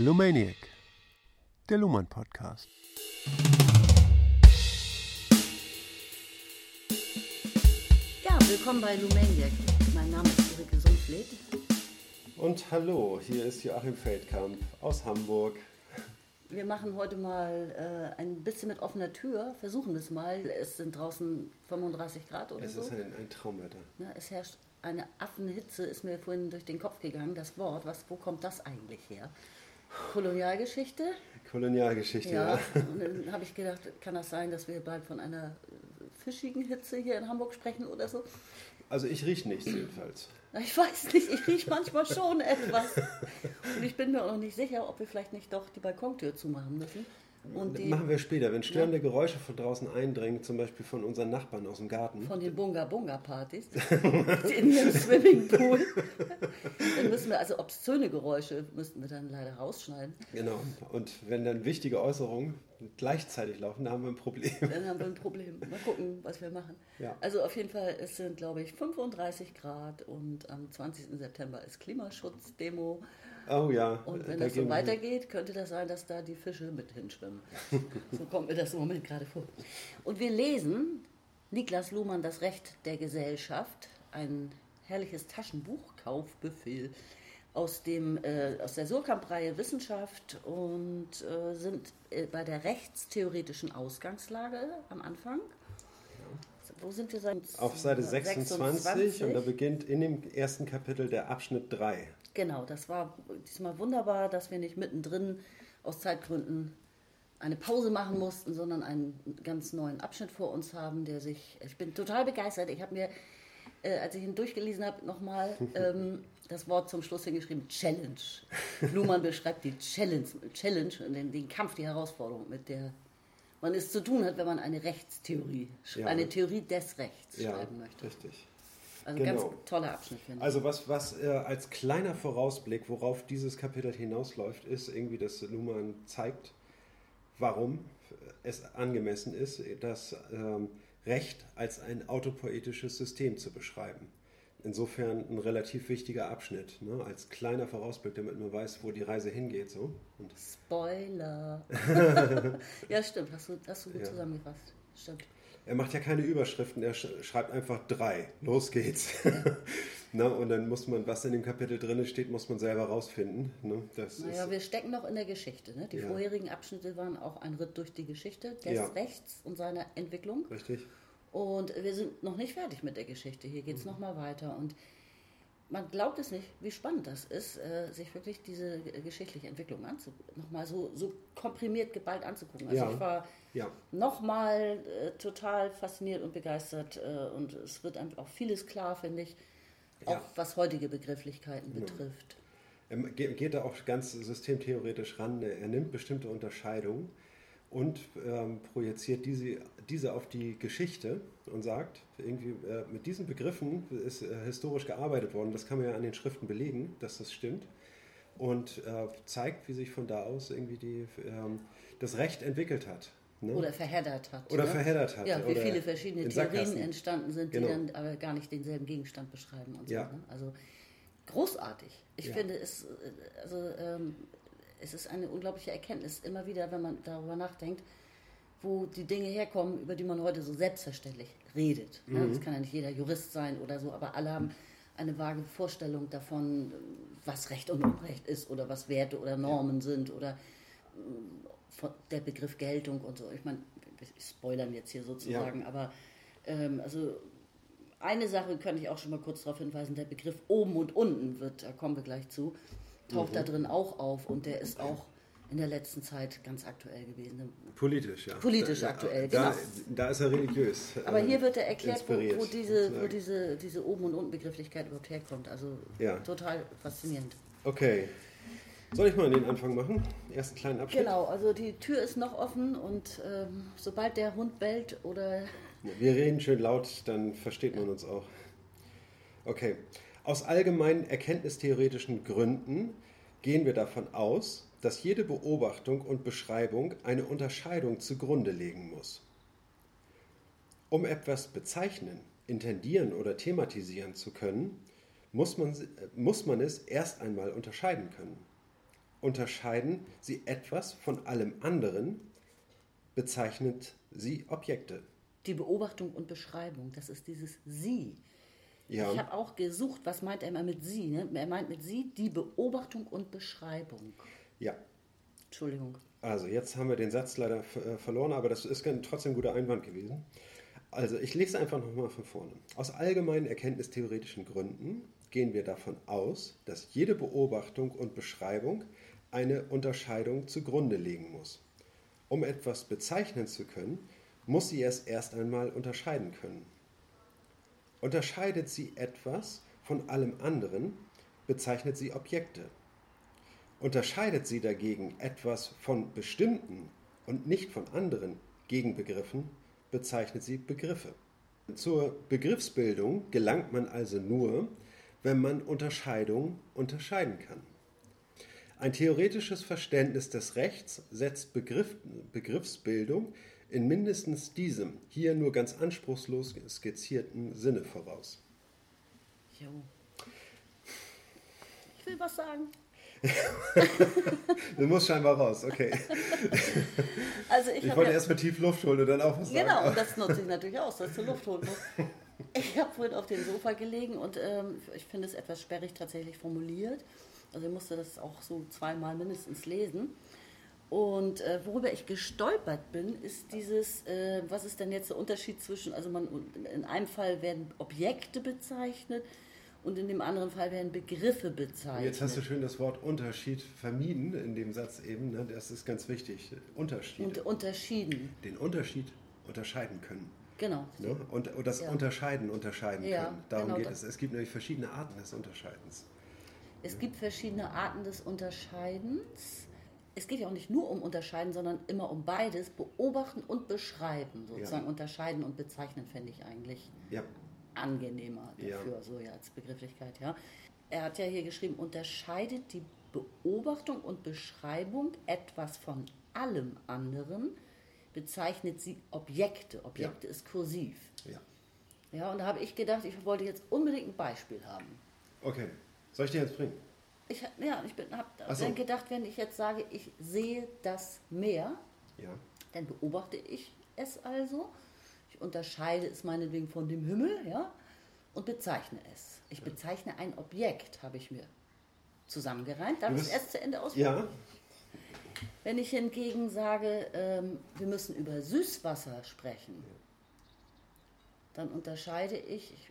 Lumaniac, der Luhmann Podcast. Ja, willkommen bei Lumaniac. Mein Name ist Ulrike Sumpfleth. Und hallo, hier ist Joachim Feldkamp aus Hamburg. Wir machen heute mal äh, ein bisschen mit offener Tür, versuchen es mal. Es sind draußen 35 Grad oder Es so. ist ein, ein Traumwetter. Ja, es herrscht eine Affenhitze, ist mir vorhin durch den Kopf gegangen. Das Wort, was, wo kommt das eigentlich her? Kolonialgeschichte? Kolonialgeschichte, Ja. ja. Und dann habe ich gedacht, kann das sein, dass wir bald von einer äh, fischigen Hitze hier in Hamburg sprechen oder so? Also ich rieche nichts jedenfalls. Ich weiß nicht, ich rieche manchmal schon etwas. Und ich bin mir auch noch nicht sicher, ob wir vielleicht nicht doch die Balkontür zumachen müssen. Die Machen wir später, wenn störende Geräusche von draußen eindringen, zum Beispiel von unseren Nachbarn aus dem Garten. von den Bunga-Bunga-Partys in dem Swimmingpool. Dann müssen wir, also obszöne Geräusche müssten wir dann leider rausschneiden. Genau. Und wenn dann wichtige Äußerungen gleichzeitig laufen, dann haben wir ein Problem. Dann haben wir ein Problem. Mal gucken, was wir machen. Ja. Also auf jeden Fall, es sind, glaube ich, 35 Grad und am 20. September ist Klimaschutzdemo. Oh ja. Und wenn da das so weitergeht, könnte das sein, dass da die Fische mit hinschwimmen. so kommt mir das im Moment gerade vor. Und wir lesen Niklas Luhmann, Das Recht der Gesellschaft, ein herrliches Taschenbuch, Kaufbefehl, aus, dem, äh, aus der Surkamp-Reihe Wissenschaft und äh, sind äh, bei der rechtstheoretischen Ausgangslage am Anfang. Wo sind wir? Seit Auf Seite 26, und da beginnt in dem ersten Kapitel der Abschnitt 3. Genau, das war diesmal wunderbar, dass wir nicht mittendrin aus Zeitgründen eine Pause machen mussten, sondern einen ganz neuen Abschnitt vor uns haben, der sich, ich bin total begeistert. Ich habe mir, äh, als ich ihn durchgelesen habe, nochmal ähm, das Wort zum Schluss hingeschrieben, Challenge. Luhmann beschreibt die Challenge, Challenge den, den Kampf, die Herausforderung, mit der man es zu tun hat, wenn man eine Rechtstheorie, Ja. eine Theorie des Rechts Ja, schreiben möchte. richtig. Also genau. ganz toller Abschnitt, finde ich. Also was, was äh, als kleiner Vorausblick, worauf dieses Kapitel hinausläuft, ist irgendwie, dass Luhmann zeigt, warum es angemessen ist, das ähm, Recht als ein autopoetisches System zu beschreiben. Insofern ein relativ wichtiger Abschnitt, ne? als kleiner Vorausblick, damit man weiß, wo die Reise hingeht. So. Und Spoiler. ja, stimmt, hast du, hast du gut Ja. zusammengefasst. Stimmt. Er macht ja keine Überschriften, er sch schreibt einfach drei. Los geht's. Na, und dann muss man, was in dem Kapitel drin steht, muss man selber rausfinden. Ne? Das Naja, ist, wir stecken noch in der Geschichte. Ne? Die Ja. vorherigen Abschnitte waren auch ein Ritt durch die Geschichte des Ja. Rechts und seiner Entwicklung. richtig. Und wir sind noch nicht fertig mit der Geschichte. Hier geht es Mhm. noch mal weiter. Und man glaubt es nicht, wie spannend das ist, äh, sich wirklich diese äh, geschichtliche Entwicklung. Nochmal so, so komprimiert, geballt anzugucken. Also Ja. ich war Ja. nochmal äh, total fasziniert und begeistert. Äh, und es wird einem auch vieles klar, finde ich. Auch Ja. Was heutige Begrifflichkeiten betrifft. Er ge- geht da auch ganz systemtheoretisch ran. Er nimmt bestimmte Unterscheidungen und ähm, projiziert diese, diese auf die Geschichte und sagt, irgendwie äh, mit diesen Begriffen ist äh, historisch gearbeitet worden. Das kann man ja an den Schriften belegen, dass das stimmt. Und äh, zeigt, wie sich von da aus irgendwie die, ähm, das Recht entwickelt hat. Ne? Oder verheddert hat. Oder ne? verheddert hat, Ja, wie viele verschiedene Theorien entstanden sind, Genau. die dann aber gar nicht denselben Gegenstand beschreiben und so. Ja. Ne? Also großartig. Ich Ja. finde es, äh, also ähm, es ist eine unglaubliche Erkenntnis, immer wieder, wenn man darüber nachdenkt, wo die Dinge herkommen, über die man heute so selbstverständlich redet. Ne? Mhm. Das kann ja nicht jeder Jurist sein oder so, aber alle haben eine vage Vorstellung davon, was Recht und Unrecht ist oder was Werte oder Normen sind oder von der Begriff Geltung und so. Ich meine, wir spoilern jetzt hier sozusagen, aber ähm, also eine Sache könnte ich auch schon mal kurz darauf hinweisen, der Begriff oben und unten wird, da kommen wir gleich zu, taucht Mhm. da drin auch auf und der ist auch in der letzten Zeit ganz aktuell gewesen. Politisch, ja. Politisch da, aktuell, da, genau. Da ist er religiös. Aber ähm, hier wird er erklärt, wo, wo, diese, wo diese, diese oben und unten Begrifflichkeit überhaupt herkommt. Also Ja. total faszinierend. Okay. Soll ich mal den Anfang machen? Ersten kleinen Abschnitt? Genau, also die Tür ist noch offen und ähm, sobald der Hund bellt oder Wir reden schön laut, dann versteht man uns auch. Okay. Aus allgemeinen erkenntnistheoretischen Gründen gehen wir davon aus, dass jede Beobachtung und Beschreibung eine Unterscheidung zugrunde legen muss. Um etwas bezeichnen, intendieren oder thematisieren zu können, muss man, muss man es erst einmal unterscheiden können. unterscheiden sie etwas von allem anderen, bezeichnet sie Objekte. Die Beobachtung und Beschreibung, das ist dieses Sie. Ja. Ich habe auch gesucht, was meint er immer mit Sie? Ne? Er meint mit Sie die Beobachtung und Beschreibung. Ja, Entschuldigung. also jetzt haben wir den Satz leider äh, verloren, aber das ist trotzdem ein guter Einwand gewesen. Also ich lese einfach nochmal von vorne. Aus allgemeinen erkenntnistheoretischen Gründen gehen wir davon aus, dass jede Beobachtung und Beschreibung eine Unterscheidung zugrunde legen muss. Um etwas bezeichnen zu können, muss sie es erst einmal unterscheiden können. Unterscheidet sie etwas von allem anderen, bezeichnet sie Objekte. Unterscheidet sie dagegen etwas von bestimmten und nicht von anderen Gegenbegriffen, bezeichnet sie Begriffe. Zur Begriffsbildung gelangt man also nur, wenn man Unterscheidungen unterscheiden kann. Ein theoretisches Verständnis des Rechts setzt Begriff, Begriffsbildung in mindestens diesem, hier nur ganz anspruchslos skizzierten Sinne voraus. Jo. Ich will was sagen. Du musst scheinbar raus, okay. Also ich, Ich wollte ja, erstmal tief Luft holen und dann auch was sagen. Genau, und das nutze ich natürlich aus, dass du Luft holen musst. Ich habe vorhin auf dem Sofa gelegen und ähm, ich finde es etwas sperrig tatsächlich formuliert. Also ich musste das auch so zweimal mindestens lesen. Und äh, worüber ich gestolpert bin, ist dieses, äh, was ist denn jetzt der Unterschied zwischen, also man, in einem Fall werden Objekte bezeichnet und in dem anderen Fall werden Begriffe bezeichnet. Jetzt hast du schön das Wort Unterschied vermieden in dem Satz eben. Ne? Das ist ganz wichtig. Unterschied. und unterschieden. Den Unterschied unterscheiden können. Genau. Ne? Und, und das Ja. Unterscheiden unterscheiden Ja, können. Darum genau geht das. es. Es gibt nämlich verschiedene Arten des Unterscheidens. Es gibt verschiedene Arten des Unterscheidens. Es geht ja auch nicht nur um Unterscheiden, sondern immer um beides. Beobachten und beschreiben. Sozusagen unterscheiden und bezeichnen fände ich eigentlich Ja. angenehmer Ja. dafür, so ja als Begrifflichkeit. Ja. Er hat ja hier geschrieben, unterscheidet die Beobachtung und Beschreibung etwas von allem anderen, bezeichnet sie Objekte. Objekte ist kursiv. ja. Ja, und da habe ich gedacht, ich wollte jetzt unbedingt ein Beispiel haben. Okay. Soll ich dir jetzt bringen? Ich, ja, ich habe so. dann gedacht, wenn ich jetzt sage, ich sehe das Meer, Ja. dann beobachte ich es also. Ich unterscheide es meinetwegen von dem Himmel, ja, und bezeichne es. Ich bezeichne ein Objekt, habe ich mir zusammengereimt. Darf ich es erst zu Ende ausführen? Ja. Wenn ich hingegen sage, ähm, wir müssen über Süßwasser sprechen, dann unterscheide ich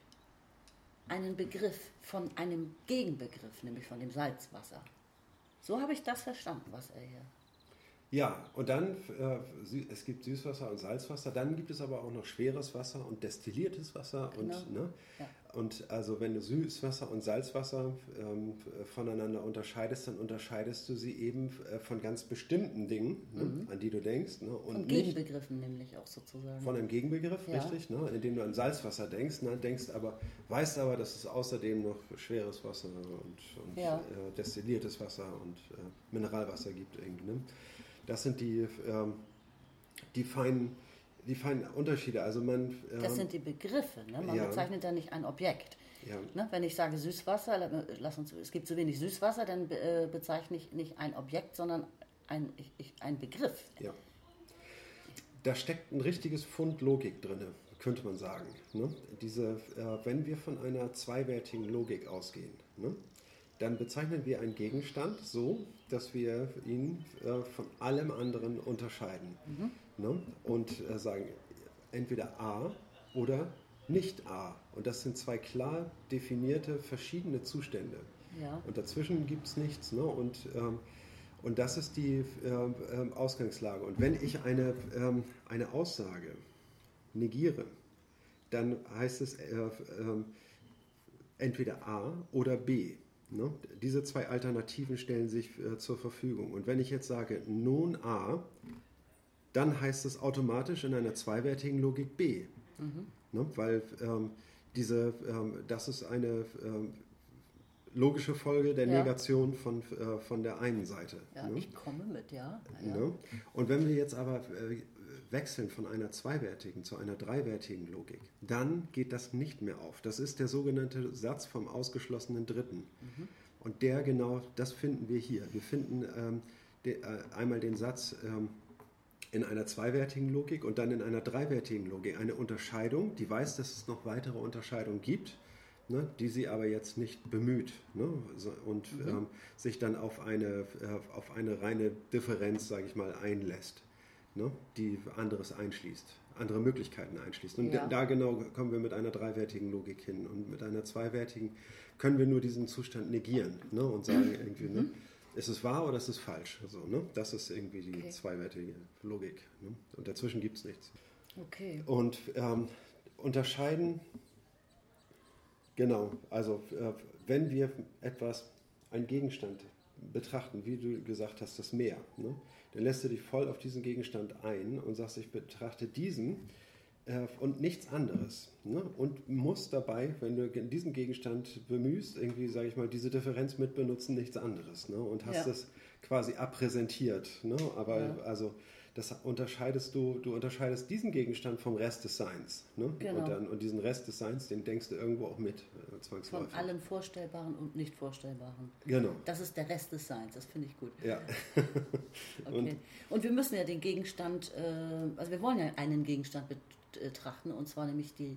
einen Begriff von einem Gegenbegriff, nämlich von dem Salzwasser. So habe ich das verstanden, was er hier. Ja, und dann, äh, es gibt Süßwasser und Salzwasser, dann gibt es aber auch noch schweres Wasser und destilliertes Wasser. Genau. Und, ne? Ja. und also wenn du Süßwasser und Salzwasser ähm, voneinander unterscheidest, dann unterscheidest du sie eben äh, von ganz bestimmten Dingen, ne? an die du denkst. Ne? Und Von Gegenbegriffen nämlich auch sozusagen. von einem Gegenbegriff, Ja. richtig, ne? indem du an Salzwasser denkst, ne? denkst aber, weißt aber, dass es außerdem noch schweres Wasser und, und Ja. äh, destilliertes Wasser und äh, Mineralwasser gibt irgendwie. Ne? Das sind die, ähm, die, feinen, die feinen Unterschiede. Also man, ähm, das sind die Begriffe. Ne? Man ja. bezeichnet da nicht ein Objekt. ja, Ne? Wenn ich sage Süßwasser, la- lass uns, es gibt zu wenig Süßwasser, dann äh, bezeichne ich nicht ein Objekt, sondern ein, ich, ich, ein Begriff. ja. Da steckt ein richtiges Pfund Logik drin, könnte man sagen. Ne? Diese, äh, wenn wir von einer zweiwertigen Logik ausgehen, ne? Dann bezeichnen wir einen Gegenstand so, dass wir ihn äh, von allem anderen unterscheiden. Ne? Und äh, sagen entweder A oder nicht A. Und das sind zwei klar definierte verschiedene Zustände. Ja. Und dazwischen gibt es nichts. Ne? Und, ähm, und das ist die ähm, Ausgangslage. Und wenn ich eine, ähm, eine Aussage negiere, dann heißt es äh, ähm, entweder A oder B. Ne? Diese zwei Alternativen stellen sich äh, zur Verfügung. Und wenn ich jetzt sage nun A, dann heißt es automatisch in einer zweiwertigen Logik B. Ne? Weil ähm, diese, ähm, das ist eine ähm, logische Folge der Ja. Negation von, äh, von der einen Seite. Ja, ne? ich komme mit, ja. ja. Ne? Und wenn wir jetzt aber äh, wechseln von einer zweiwertigen zu einer dreiwertigen Logik, dann geht das nicht mehr auf. Das ist der sogenannte Satz vom ausgeschlossenen Dritten. Und der genau, das finden wir hier. Wir finden ähm, de, äh, einmal den Satz ähm, in einer zweiwertigen Logik und dann in einer dreiwertigen Logik. Eine Unterscheidung, die weiß, dass es noch weitere Unterscheidungen gibt, ne, die sie aber jetzt nicht bemüht ne, und mhm. ähm, sich dann auf eine, äh, auf eine reine Differenz, sage ich mal, einlässt, ne, die anderes einschließt andere Möglichkeiten einschließt. Und ja. da genau kommen wir mit einer dreiwertigen Logik hin. Und mit einer zweiwertigen können wir nur diesen Zustand negieren ne? und sagen irgendwie, ne? Mhm. ist es wahr oder ist es falsch? Also, ne? Das ist irgendwie die okay. zweiwertige Logik. Ne? Und dazwischen gibt es nichts. Okay. Und ähm, unterscheiden, genau, also äh, wenn wir etwas, einen Gegenstand betrachten, wie du gesagt hast, das Meer, ne? Dann lässt du dich voll auf diesen Gegenstand ein und sagst, ich betrachte diesen äh, und nichts anderes. Ne? Und musst dabei, wenn du diesen Gegenstand bemühst, irgendwie, sage ich mal, diese Differenz mit benutzen, nichts anderes. Ne? Und hast ja. das quasi abpräsentiert. Ne? Aber ja. also das unterscheidest du, du unterscheidest diesen Gegenstand vom Rest des Seins. Ne? Genau. Und, dann, und diesen Rest des Seins, den denkst du irgendwo auch mit, äh, zwangsläufig. Von allem Vorstellbaren und nicht Vorstellbaren. Genau. Das ist der Rest des Seins, das finde ich gut. Ja. okay. Und, und, wir müssen ja den Gegenstand, äh, also wir wollen ja einen Gegenstand betrachten, und zwar nämlich die,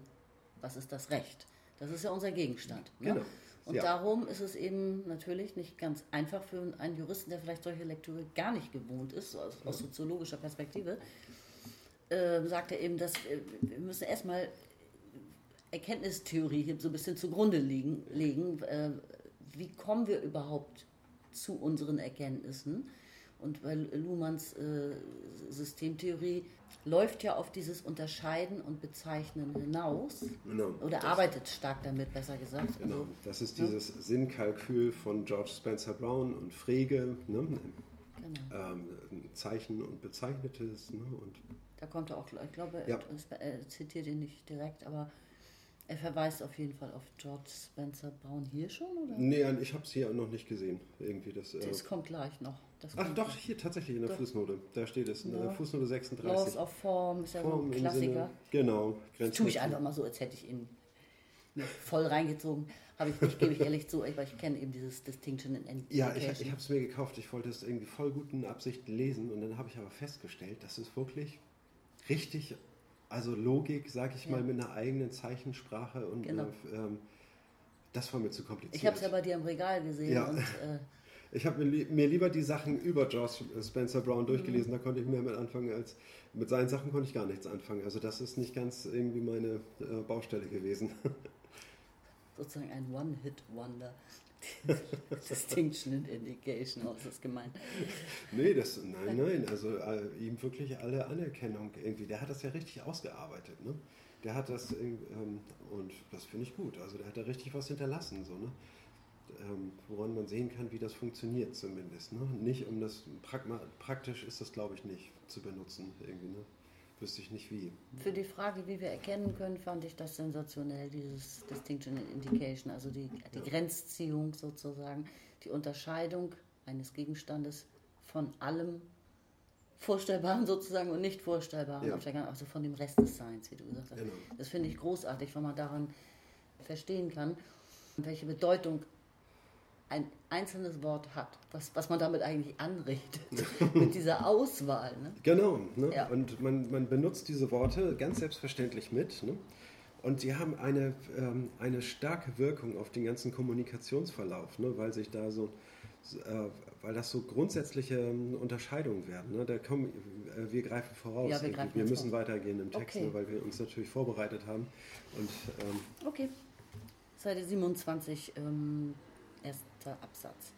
was ist das Recht? Das ist ja unser Gegenstand. Ne? Genau. Und ja. darum ist es eben natürlich nicht ganz einfach für einen Juristen, der vielleicht solche Lektüre gar nicht gewohnt ist, aus, aus soziologischer Perspektive, äh, sagt er eben, dass äh, wir müssen erstmal Erkenntnistheorie hier so ein bisschen zugrunde liegen, legen. Äh, wie kommen wir überhaupt zu unseren Erkenntnissen? Und weil Luhmanns äh, Systemtheorie läuft ja auf dieses Unterscheiden und Bezeichnen hinaus. Genau, oder arbeitet stark damit, besser gesagt. Genau, also, das ist dieses ja. Sinnkalkül von George Spencer Brown und Frege. Ne? Genau. Ähm, Zeichen und Bezeichnetes. Ne? Und da kommt er auch, ich glaube, ja. er zitiert ihn nicht direkt, aber er verweist auf jeden Fall auf George Spencer Brown hier schon, oder? Nee, ich habe es hier noch nicht gesehen. Irgendwie das, das äh, kommt gleich noch. Ach doch, hier tatsächlich in der doch. Fußnote. Da steht es, in der Fußnote 36. Laws of Form ist ja Form so ein Klassiker. Sinne, genau. Das tue ich einfach mal so, als hätte ich ihn voll reingezogen. Habe ich nicht, gebe ich ehrlich zu, weil ich kenne eben dieses Distinction in Indication. Ja, ich, ich habe es mir gekauft. Ich wollte es irgendwie voll guten Absichten lesen und dann habe ich aber festgestellt, dass es wirklich richtig also Logik, sage ich ja. mal, mit einer eigenen Zeichensprache und genau. ähm, das war mir zu kompliziert. Ich habe es ja bei dir im Regal gesehen. Ja. Und, äh, ich habe mir, mir, lieber die Sachen über George Spencer Brown durchgelesen, mhm. da konnte ich mehr mit anfangen als mit seinen Sachen konnte ich gar nichts anfangen. Also das ist nicht ganz irgendwie meine äh, Baustelle gewesen. Sozusagen ein One-Hit-Wonder. Distinction and Indication, was ist gemeint? Nee, das, nein, nein, also äh, ihm wirklich alle Anerkennung irgendwie. Der hat das ja richtig ausgearbeitet, ne? Der hat das, ähm, und das finde ich gut, also der hat da richtig was hinterlassen, so, ne? Ähm, woran man sehen kann, wie das funktioniert zumindest. Ne? Nicht um das, praktisch ist das glaube ich nicht zu benutzen irgendwie, ne? wüsste ich nicht wie. Für die Frage, wie wir erkennen können, fand ich das sensationell, dieses Distinction and Indication, also die, die ja. Grenzziehung sozusagen, die Unterscheidung eines Gegenstandes von allem Vorstellbaren sozusagen und nicht Vorstellbaren, ja. also von dem Rest des Seins, wie du gesagt hast. Genau. Das finde ich großartig, weil man daran verstehen kann, welche Bedeutung ein einzelnes Wort hat, was, was man damit eigentlich anrichtet, mit dieser Auswahl. Ne? Genau, ne? Ja. und man, man benutzt diese Worte ganz selbstverständlich mit. Ne? Und sie haben eine, ähm, eine starke Wirkung auf den ganzen Kommunikationsverlauf, ne? weil sich da so, äh, weil das so grundsätzliche ähm, Unterscheidungen werden. Ne? Da kommen, äh, wir greifen voraus. Ja, wir, greifen wir müssen vor. weitergehen im Text, okay. ne? weil wir uns natürlich vorbereitet haben. Und, ähm, okay. Seite 27. Ähm erster Absatz.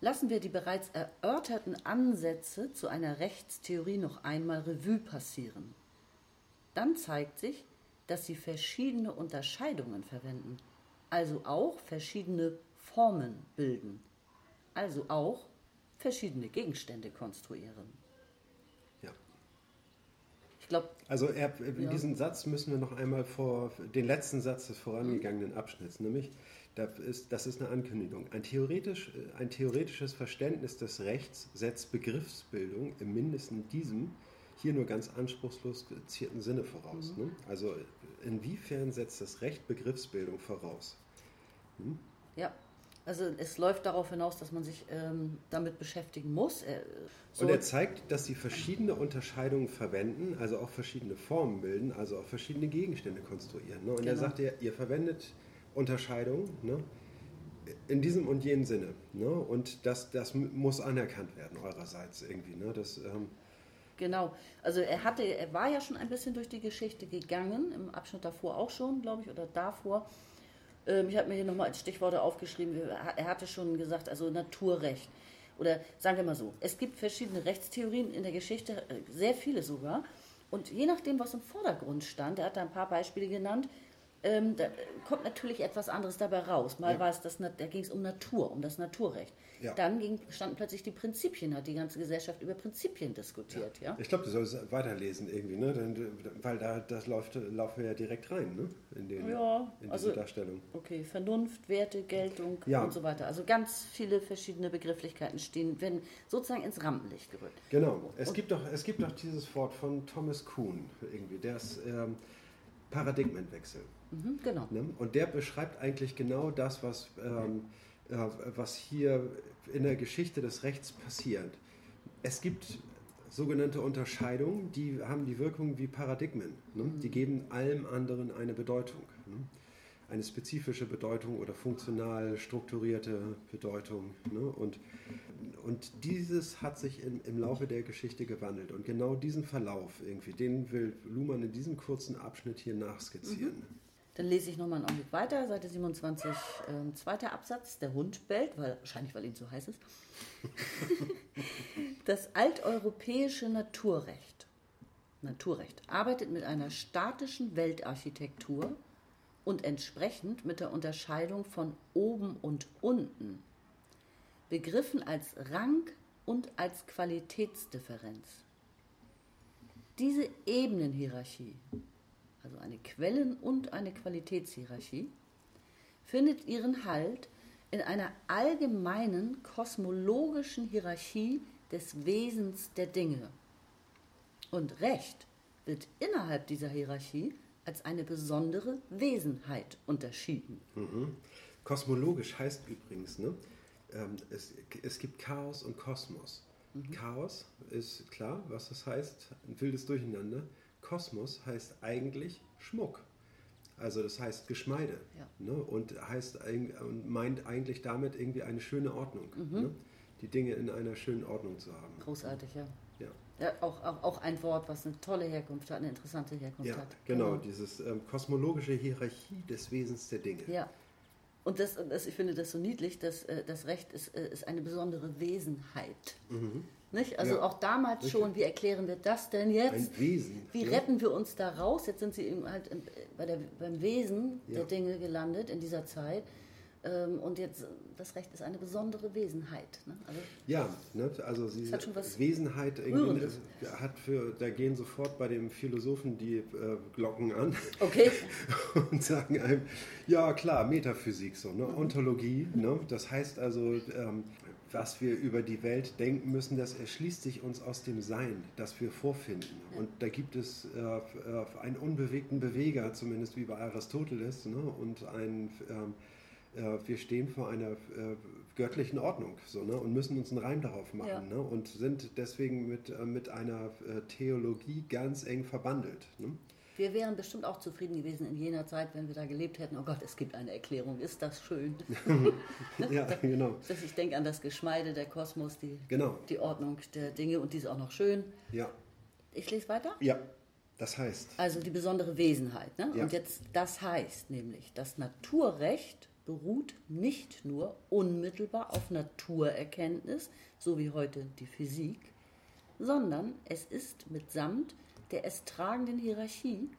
Lassen wir die bereits erörterten Ansätze zu einer Rechtstheorie noch einmal Revue passieren. Dann zeigt sich, dass sie verschiedene Unterscheidungen verwenden, also auch verschiedene Formen bilden, also auch verschiedene Gegenstände konstruieren. Ja. Ich glaube. Also er, in ja. diesem Satz müssen wir noch einmal vor den letzten Satz des vorangegangenen Abschnitts, nämlich das ist, das ist eine Ankündigung. Ein, theoretisch, äh, ein theoretisches Verständnis des Rechts setzt Begriffsbildung im mindesten diesem hier nur ganz anspruchslos gezierten Sinne voraus. Mhm. Ne? Also inwiefern setzt das Recht Begriffsbildung voraus? Hm? Ja. Also es läuft darauf hinaus, dass man sich ähm, damit beschäftigen muss. Äh, so und er zeigt, dass sie verschiedene Unterscheidungen verwenden, also auch verschiedene Formen bilden, also auch verschiedene Gegenstände konstruieren. Ne? Und genau. er sagt, ihr, ihr verwendet Unterscheidungen ne? in diesem und jenem Sinne. Ne? Und das, das muss anerkannt werden eurerseits irgendwie. Ne? Das, ähm genau. Also er hatte, er war ja schon ein bisschen durch die Geschichte gegangen, im Abschnitt davor auch schon, glaube ich, oder davor. Ähm, ich habe mir hier nochmal als Stichworte aufgeschrieben. Er hatte schon gesagt, also Naturrecht. Oder sagen wir mal so, es gibt verschiedene Rechtstheorien in der Geschichte, äh, sehr viele sogar. Und je nachdem, was im Vordergrund stand, er hat da ein paar Beispiele genannt, ähm, da kommt natürlich etwas anderes dabei raus. Mal ja. war es das, da ging es um Natur, um das Naturrecht. Ja. Dann ging, standen plötzlich die Prinzipien, hat die ganze Gesellschaft über Prinzipien diskutiert. Ja. ja? Ich glaube, du sollst weiterlesen irgendwie, ne? weil da das läuft, laufen wir ja direkt rein ne? in, den, ja, in diese also, Darstellung. Okay, Vernunft, Werte, Geltung und so weiter. Also ganz viele verschiedene Begrifflichkeiten stehen, werden sozusagen ins Rampenlicht gerückt. Genau. Es, gibt doch, es gibt doch dieses Wort von Thomas Kuhn irgendwie, der ist ähm, Paradigmenwechsel. Mhm, genau. Ne? Und der beschreibt eigentlich genau das, was, ähm, äh, was hier in der Geschichte des Rechts passiert. Es gibt sogenannte Unterscheidungen, die haben die Wirkung wie Paradigmen. Ne? Mhm. Die geben allem anderen eine Bedeutung. Ne? Eine spezifische Bedeutung oder funktional strukturierte Bedeutung. Ne? Und, und dieses hat sich in, im Laufe der Geschichte gewandelt. Und genau diesen Verlauf irgendwie, den will Luhmann in diesem kurzen Abschnitt hier nachskizzieren. Mhm. Dann lese ich nochmal einen Augenblick weiter, Seite 27, äh, zweiter Absatz. Der Hund bellt, weil, wahrscheinlich weil ihm so heiß ist. das alteuropäische Naturrecht, Naturrecht arbeitet mit einer statischen Weltarchitektur und entsprechend mit der Unterscheidung von oben und unten, begriffen als Rang und als Qualitätsdifferenz. Diese Ebenenhierarchie also eine Quellen- und eine Qualitätshierarchie, findet ihren Halt in einer allgemeinen kosmologischen Hierarchie des Wesens der Dinge. Und Recht wird innerhalb dieser Hierarchie als eine besondere Wesenheit unterschieden. Mhm. Kosmologisch heißt übrigens, ne, ähm, es, es gibt Chaos und Kosmos. Mhm. Chaos ist klar, was das heißt, ein wildes Durcheinander. Kosmos heißt eigentlich Schmuck. Also das heißt Geschmeide. Ja. Ne? Und heißt und meint eigentlich damit irgendwie eine schöne Ordnung. Mhm. Ne? Die Dinge in einer schönen Ordnung zu haben. Großartig, ja. Ja. ja auch, auch, auch ein Wort, was eine tolle Herkunft hat, eine interessante Herkunft ja, hat. Genau, genau. dieses ähm, kosmologische Hierarchie des Wesens der Dinge. Ja. Und das, das, ich finde das so niedlich, dass äh, das Recht ist, äh, ist eine besondere Wesenheit. Mhm. Nicht? Also ja. auch damals Richtig. schon, wie erklären wir das denn jetzt? Ein Wesen. Wie ja. retten wir uns da raus? Jetzt sind sie eben halt bei der, beim Wesen ja. der Dinge gelandet in dieser Zeit. Ähm, und jetzt, das Recht ist eine besondere Wesenheit. Ne? Also, ja, ne? also sie, Wesenheit irgendwie hat für, da gehen sofort bei dem Philosophen die äh, Glocken an okay. und sagen einem, ja klar, Metaphysik, so, ne? Mhm. Ontologie, ne? das heißt also, ähm, was wir über die Welt denken müssen, das erschließt sich uns aus dem Sein, das wir vorfinden. Und da gibt es äh, äh, einen unbewegten Beweger, zumindest wie bei Aristoteles, ne? und ein, äh, äh, wir stehen vor einer äh, göttlichen Ordnung so, ne? und müssen uns einen Reim darauf machen ja. ne? und sind deswegen mit, äh, mit einer Theologie ganz eng verbandelt. Ne? Wir wären bestimmt auch zufrieden gewesen in jener Zeit, wenn wir da gelebt hätten. Oh Gott, es gibt eine Erklärung. Ist das schön? ja, genau. Dass ich denke an das Geschmeide, der Kosmos, die, genau. die Ordnung der Dinge und die ist auch noch schön. Ja. Ich lese weiter? Ja. Das heißt. Also die besondere Wesenheit. Ne? Ja. Und jetzt, das heißt nämlich, das Naturrecht beruht nicht nur unmittelbar auf Naturerkenntnis, so wie heute die Physik, sondern es ist mitsamt der es tragenden Hierarchie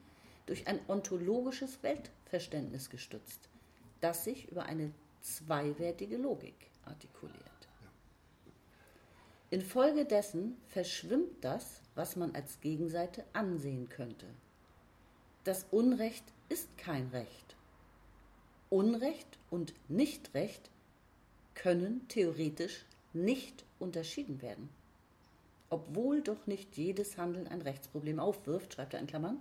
durch ein ontologisches Weltverständnis gestützt, das sich über eine zweiwertige Logik artikuliert. Infolgedessen verschwimmt das, was man als Gegenseite ansehen könnte. Das Unrecht ist kein Recht. Unrecht und Nichtrecht können theoretisch nicht unterschieden werden obwohl doch nicht jedes Handeln ein Rechtsproblem aufwirft, schreibt er in Klammern.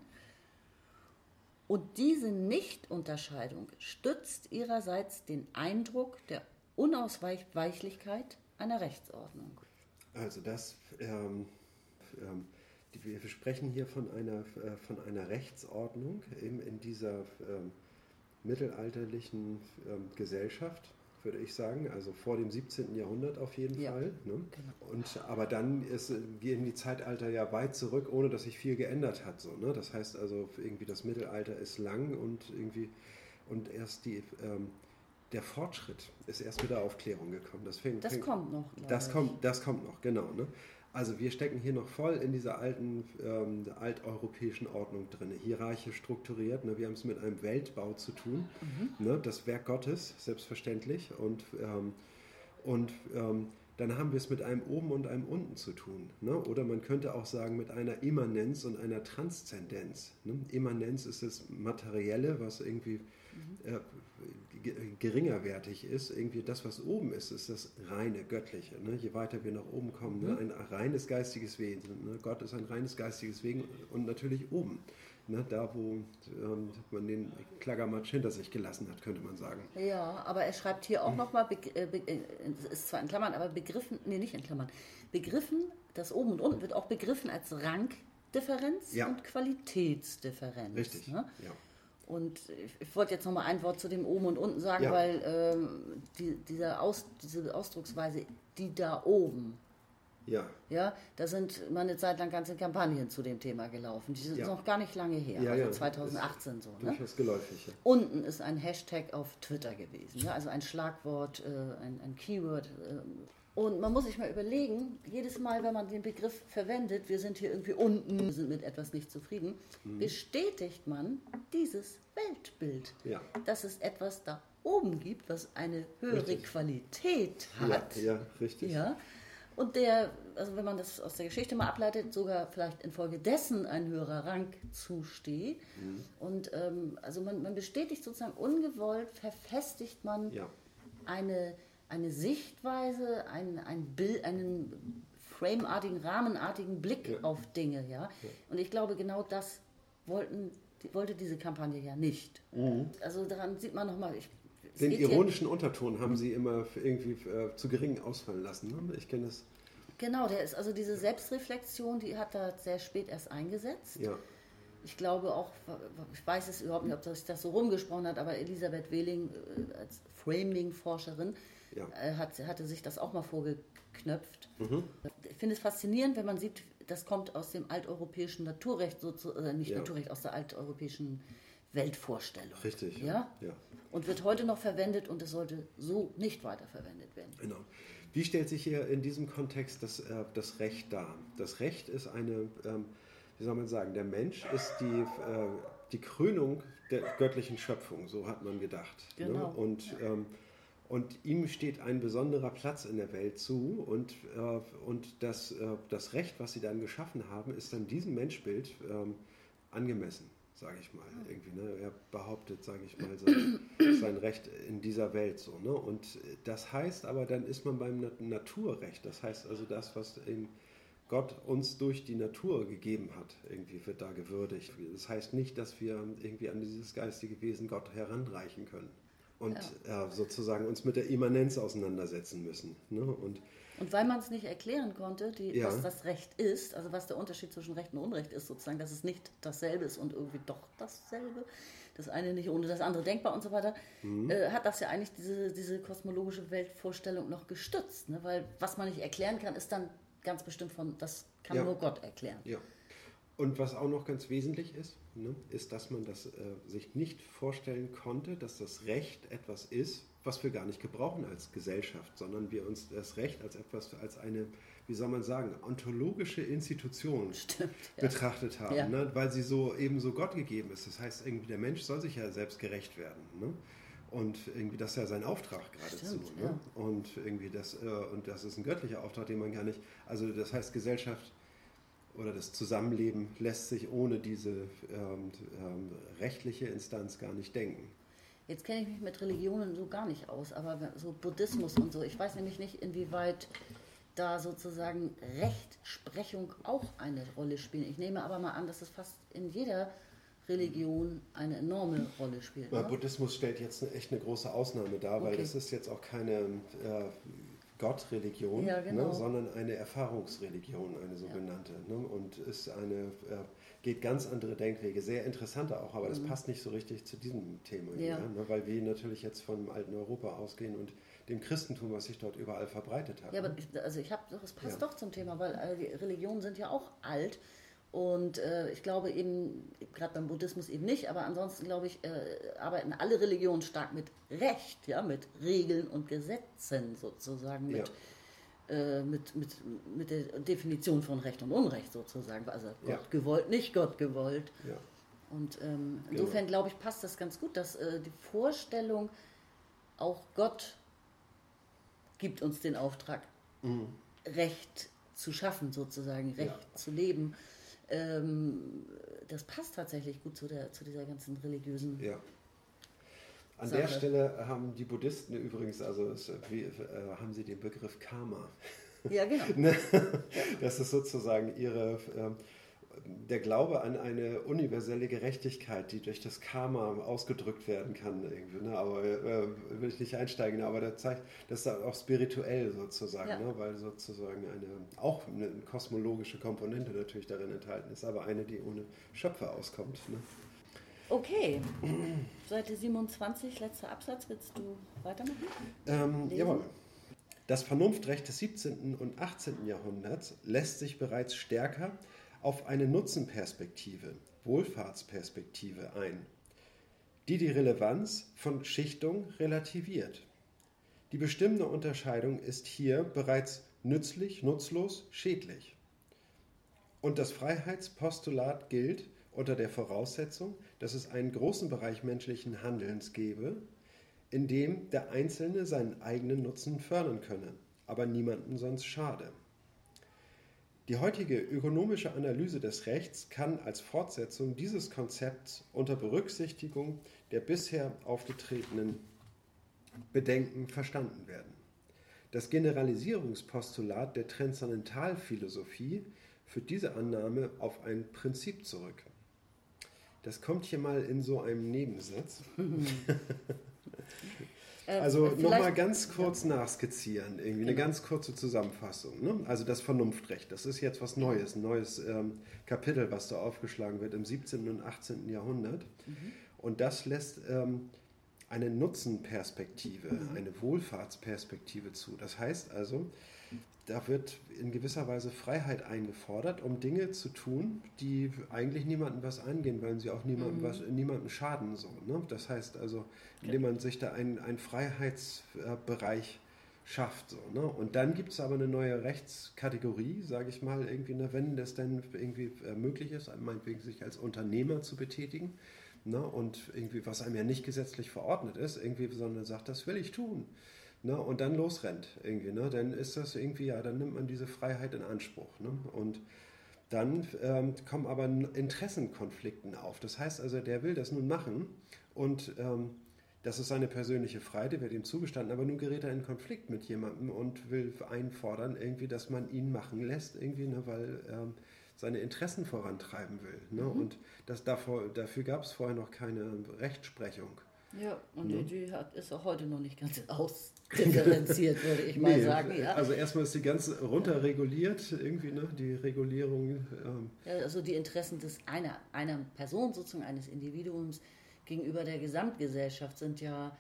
Und diese Nichtunterscheidung stützt ihrerseits den Eindruck der Unausweichlichkeit einer Rechtsordnung. Also das, ähm, ähm, wir sprechen hier von einer, äh, von einer Rechtsordnung eben in dieser ähm, mittelalterlichen ähm, Gesellschaft, würde ich sagen, also vor dem 17. Jahrhundert auf jeden ja, Fall. Ne? Genau. Und, aber dann ist, gehen die Zeitalter ja weit zurück, ohne dass sich viel geändert hat. So, ne? Das heißt also, irgendwie das Mittelalter ist lang und irgendwie und erst die, ähm, der Fortschritt ist erst mit der Aufklärung gekommen. Das, fängt, das fängt, kommt noch. Das kommt, das kommt noch, genau. Ne? Also wir stecken hier noch voll in dieser alten ähm, alteuropäischen Ordnung drin, hierarchisch strukturiert. Ne? Wir haben es mit einem Weltbau zu tun, mhm. ne? das Werk Gottes, selbstverständlich. Und, ähm, und ähm, dann haben wir es mit einem Oben und einem Unten zu tun. Ne? Oder man könnte auch sagen mit einer Immanenz und einer Transzendenz. Ne? Immanenz ist das Materielle, was irgendwie mhm. äh, geringerwertig ist. Irgendwie das, was oben ist, ist das reine Göttliche. Ne? Je weiter wir nach oben kommen, ne? Mhm. ein reines geistiges Wesen. Ne? Gott ist ein reines geistiges Wesen und natürlich oben. Ne, da, wo ähm, man den Klagermatsch hinter sich gelassen hat, könnte man sagen. Ja, aber er schreibt hier auch nochmal, äh, äh, ist zwar in Klammern, aber begriffen, nee, nicht in Klammern, begriffen, das oben und unten wird auch begriffen als Rangdifferenz ja. und Qualitätsdifferenz. Richtig, ne? ja. Und ich wollte jetzt noch mal ein Wort zu dem oben und unten sagen, ja. weil ähm, die, dieser Aus, diese Ausdrucksweise, die da oben, ja. Ja, da sind mal eine Zeit lang ganze Kampagnen zu dem Thema gelaufen. Die sind ja. noch gar nicht lange her, ja, also ja. 2018 so. Ne? Durchaus geläufig. Ja. Unten ist ein Hashtag auf Twitter gewesen, ja? also ein Schlagwort, äh, ein, ein Keyword. Äh, und man muss sich mal überlegen, jedes Mal, wenn man den Begriff verwendet, wir sind hier irgendwie unten, wir sind mit etwas nicht zufrieden, mhm. bestätigt man dieses Weltbild, ja. dass es etwas da oben gibt, was eine höhere richtig. Qualität hat. Ja, ja, richtig. Ja, und der, also wenn man das aus der Geschichte mal ableitet, sogar vielleicht infolgedessen ein höherer Rang zusteht. Mhm. Und ähm, also man, man bestätigt sozusagen ungewollt, verfestigt man ja. eine eine Sichtweise, ein, ein Bild, einen frameartigen, rahmenartigen Blick ja. auf Dinge. Ja? ja? Und ich glaube, genau das wollten, wollte diese Kampagne ja nicht. Mhm. Also daran sieht man nochmal. Den ironischen Unterton haben sie immer irgendwie äh, zu gering ausfallen lassen. Ne? Ich kenne das. Genau, der ist also diese Selbstreflexion, die hat da sehr spät erst eingesetzt. Ja. Ich glaube auch, ich weiß es überhaupt nicht, ob sich das so rumgesprochen hat, aber Elisabeth Wehling äh, als Framing-Forscherin ja. Äh, hat, hatte sich das auch mal vorgeknöpft. Mhm. Ich finde es faszinierend, wenn man sieht, das kommt aus dem alteuropäischen Naturrecht, sozusagen, äh, nicht ja. Naturrecht, aus der alteuropäischen Weltvorstellung. Richtig. Ja? ja? Und wird heute noch verwendet und es sollte so nicht weiterverwendet werden. Genau. Wie stellt sich hier in diesem Kontext das, äh, das Recht dar? Das Recht ist eine, ähm, wie soll man sagen, der Mensch ist die, äh, die Krönung der göttlichen Schöpfung, so hat man gedacht. Ne? Genau. Ne? Und ja. ähm, und ihm steht ein besonderer Platz in der Welt zu und, äh, und das, äh, das Recht, was sie dann geschaffen haben, ist dann diesem Menschbild ähm, angemessen, sage ich mal. Irgendwie, ne? Er behauptet, sage ich mal, sein, sein, Recht in dieser Welt so. Ne? Und das heißt aber, dann ist man beim Naturrecht. Das heißt also, das, was in Gott uns durch die Natur gegeben hat, irgendwie wird da gewürdigt. Das heißt nicht, dass wir irgendwie an dieses geistige Wesen Gott heranreichen können und ja. äh, sozusagen uns mit der Immanenz auseinandersetzen müssen. Ne? Und, und weil man es nicht erklären konnte, die, ja. was das Recht ist, also was der Unterschied zwischen Recht und Unrecht ist, sozusagen, dass es nicht dasselbe ist und irgendwie doch dasselbe, das eine nicht ohne das andere denkbar und so weiter, mhm. äh, hat das ja eigentlich diese, diese kosmologische Weltvorstellung noch gestützt. Ne? Weil was man nicht erklären kann, ist dann ganz bestimmt von, das kann ja. nur Gott erklären. Ja. Und was auch noch ganz wesentlich ist, ne, ist, dass man das äh, sich nicht vorstellen konnte, dass das Recht etwas ist, was wir gar nicht gebrauchen als Gesellschaft, sondern wir uns das Recht als etwas, als eine, wie soll man sagen, ontologische Institution Stimmt, ja. betrachtet haben, ja. ne, weil sie so eben so Gott gegeben ist. Das heißt, irgendwie der Mensch soll sich ja selbst gerecht werden. Ne? Und irgendwie das ist ja sein Auftrag geradezu. Stimmt, ne? ja. Und irgendwie das, äh, und das ist ein göttlicher Auftrag, den man gar nicht, also das heißt, Gesellschaft oder das Zusammenleben lässt sich ohne diese ähm, ähm, rechtliche Instanz gar nicht denken. Jetzt kenne ich mich mit Religionen so gar nicht aus, aber so Buddhismus und so, ich weiß nämlich nicht, inwieweit da sozusagen Rechtsprechung auch eine Rolle spielt. Ich nehme aber mal an, dass es fast in jeder Religion eine enorme Rolle spielt. Buddhismus stellt jetzt echt eine große Ausnahme dar, okay. weil es ist jetzt auch keine äh, Gottreligion, ja, ne, genau. ne, sondern eine Erfahrungsreligion, eine sogenannte. Ja. Ne, und ist eine, äh, geht ganz andere Denkwege, sehr interessanter auch, aber das mhm. passt nicht so richtig zu diesem Thema ja. ne, weil wir natürlich jetzt vom alten Europa ausgehen und dem Christentum, was sich dort überall verbreitet hat. Ja, aber ich, also ich habe, das passt doch zum Thema, weil äh, die Religionen sind ja auch alt und äh, ich glaube eben, gerade beim Buddhismus eben nicht, aber ansonsten glaube ich, äh, arbeiten alle Religionen stark mit Recht, ja, mit Regeln und Gesetzen sozusagen, mit, ja. äh, mit, mit, mit der Definition von Recht und Unrecht sozusagen. Also Gott ja. gewollt, nicht Gott gewollt. Ja. Und ähm, insofern genau. glaube ich, passt das ganz gut, dass äh, die Vorstellung, auch Gott gibt uns den Auftrag, mhm. Recht zu schaffen, sozusagen, Recht zu leben ähm, das passt tatsächlich gut zu, der, zu dieser ganzen religiösen. Ja. An Sache. der Stelle haben die Buddhisten übrigens, also es, wie, äh, haben sie den Begriff Karma. Ja, genau. Ne? das ist sozusagen ihre, äh, der Glaube an eine universelle Gerechtigkeit, die durch das Karma ausgedrückt werden kann. Irgendwie, ne? Aber äh, will ich nicht einsteigen, aber das zeigt, das ist auch spirituell sozusagen, ja. ne? weil sozusagen eine auch eine kosmologische Komponente natürlich darin enthalten ist, aber eine, die ohne Schöpfer auskommt. Ne? Okay, Seite 27, letzter Absatz, willst du weitermachen? Ähm, jawohl. Das Vernunftrecht des 17. und 18. Jahrhunderts lässt sich bereits stärker auf eine Nutzenperspektive, Wohlfahrtsperspektive ein, die die Relevanz von Schichtung relativiert. Die bestimmende Unterscheidung ist hier bereits nützlich, nutzlos, schädlich. Und das Freiheitspostulat gilt unter der Voraussetzung, dass es einen großen Bereich menschlichen Handelns gebe, in dem der Einzelne seinen eigenen Nutzen fördern könne, aber niemandem sonst schade. Die heutige ökonomische Analyse des Rechts kann als Fortsetzung dieses Konzepts unter Berücksichtigung der bisher aufgetretenen Bedenken verstanden werden. Das Generalisierungspostulat der Transzendentalphilosophie führt diese Annahme auf ein Prinzip zurück. Das kommt hier mal in so einem Nebensatz. Äh, also nochmal ganz kurz ja. nachskizzieren, irgendwie genau. eine ganz kurze Zusammenfassung. Ne? Also das Vernunftrecht, das ist jetzt was Neues, ein neues ähm, Kapitel, was da aufgeschlagen wird im 17. und 18. Jahrhundert. Mhm. Und das lässt ähm, eine Nutzenperspektive, mhm. eine Wohlfahrtsperspektive zu. Das heißt also, da wird in gewisser Weise Freiheit eingefordert, um Dinge zu tun, die eigentlich niemandem was angehen, weil sie auch niemandem, mhm. was, niemandem schaden. So, ne? Das heißt also, indem man sich da einen, einen Freiheitsbereich schafft. So, ne? Und dann gibt es aber eine neue Rechtskategorie, sage ich mal, irgendwie, ne, wenn das denn irgendwie äh, möglich ist, meinetwegen sich als Unternehmer zu betätigen. Ne? Und irgendwie, was einem ja nicht gesetzlich verordnet ist, irgendwie, sondern sagt, das will ich tun ne, und dann losrennt irgendwie, ne, dann ist das irgendwie, ja, dann nimmt man diese Freiheit in Anspruch. Ne, und dann ähm, kommen aber Interessenkonflikten auf. Das heißt also, der will das nun machen und ähm, das ist seine persönliche Freiheit, wird ihm zugestanden, aber nun gerät er in Konflikt mit jemandem und will einfordern, irgendwie, dass man ihn machen lässt, irgendwie, ne, weil ähm, seine Interessen vorantreiben will. Ne? Mhm. Und das davor, dafür gab es vorher noch keine Rechtsprechung. Ja, und ne? die hat, ist auch heute noch nicht ganz ausdifferenziert, würde ich mal nee, sagen. Ja. Also erstmal ist die ganz runterreguliert, irgendwie, ne, die Regulierung. Ähm. Ja, also die Interessen des einer, einer Person, sozusagen eines Individuums gegenüber der Gesamtgesellschaft sind ja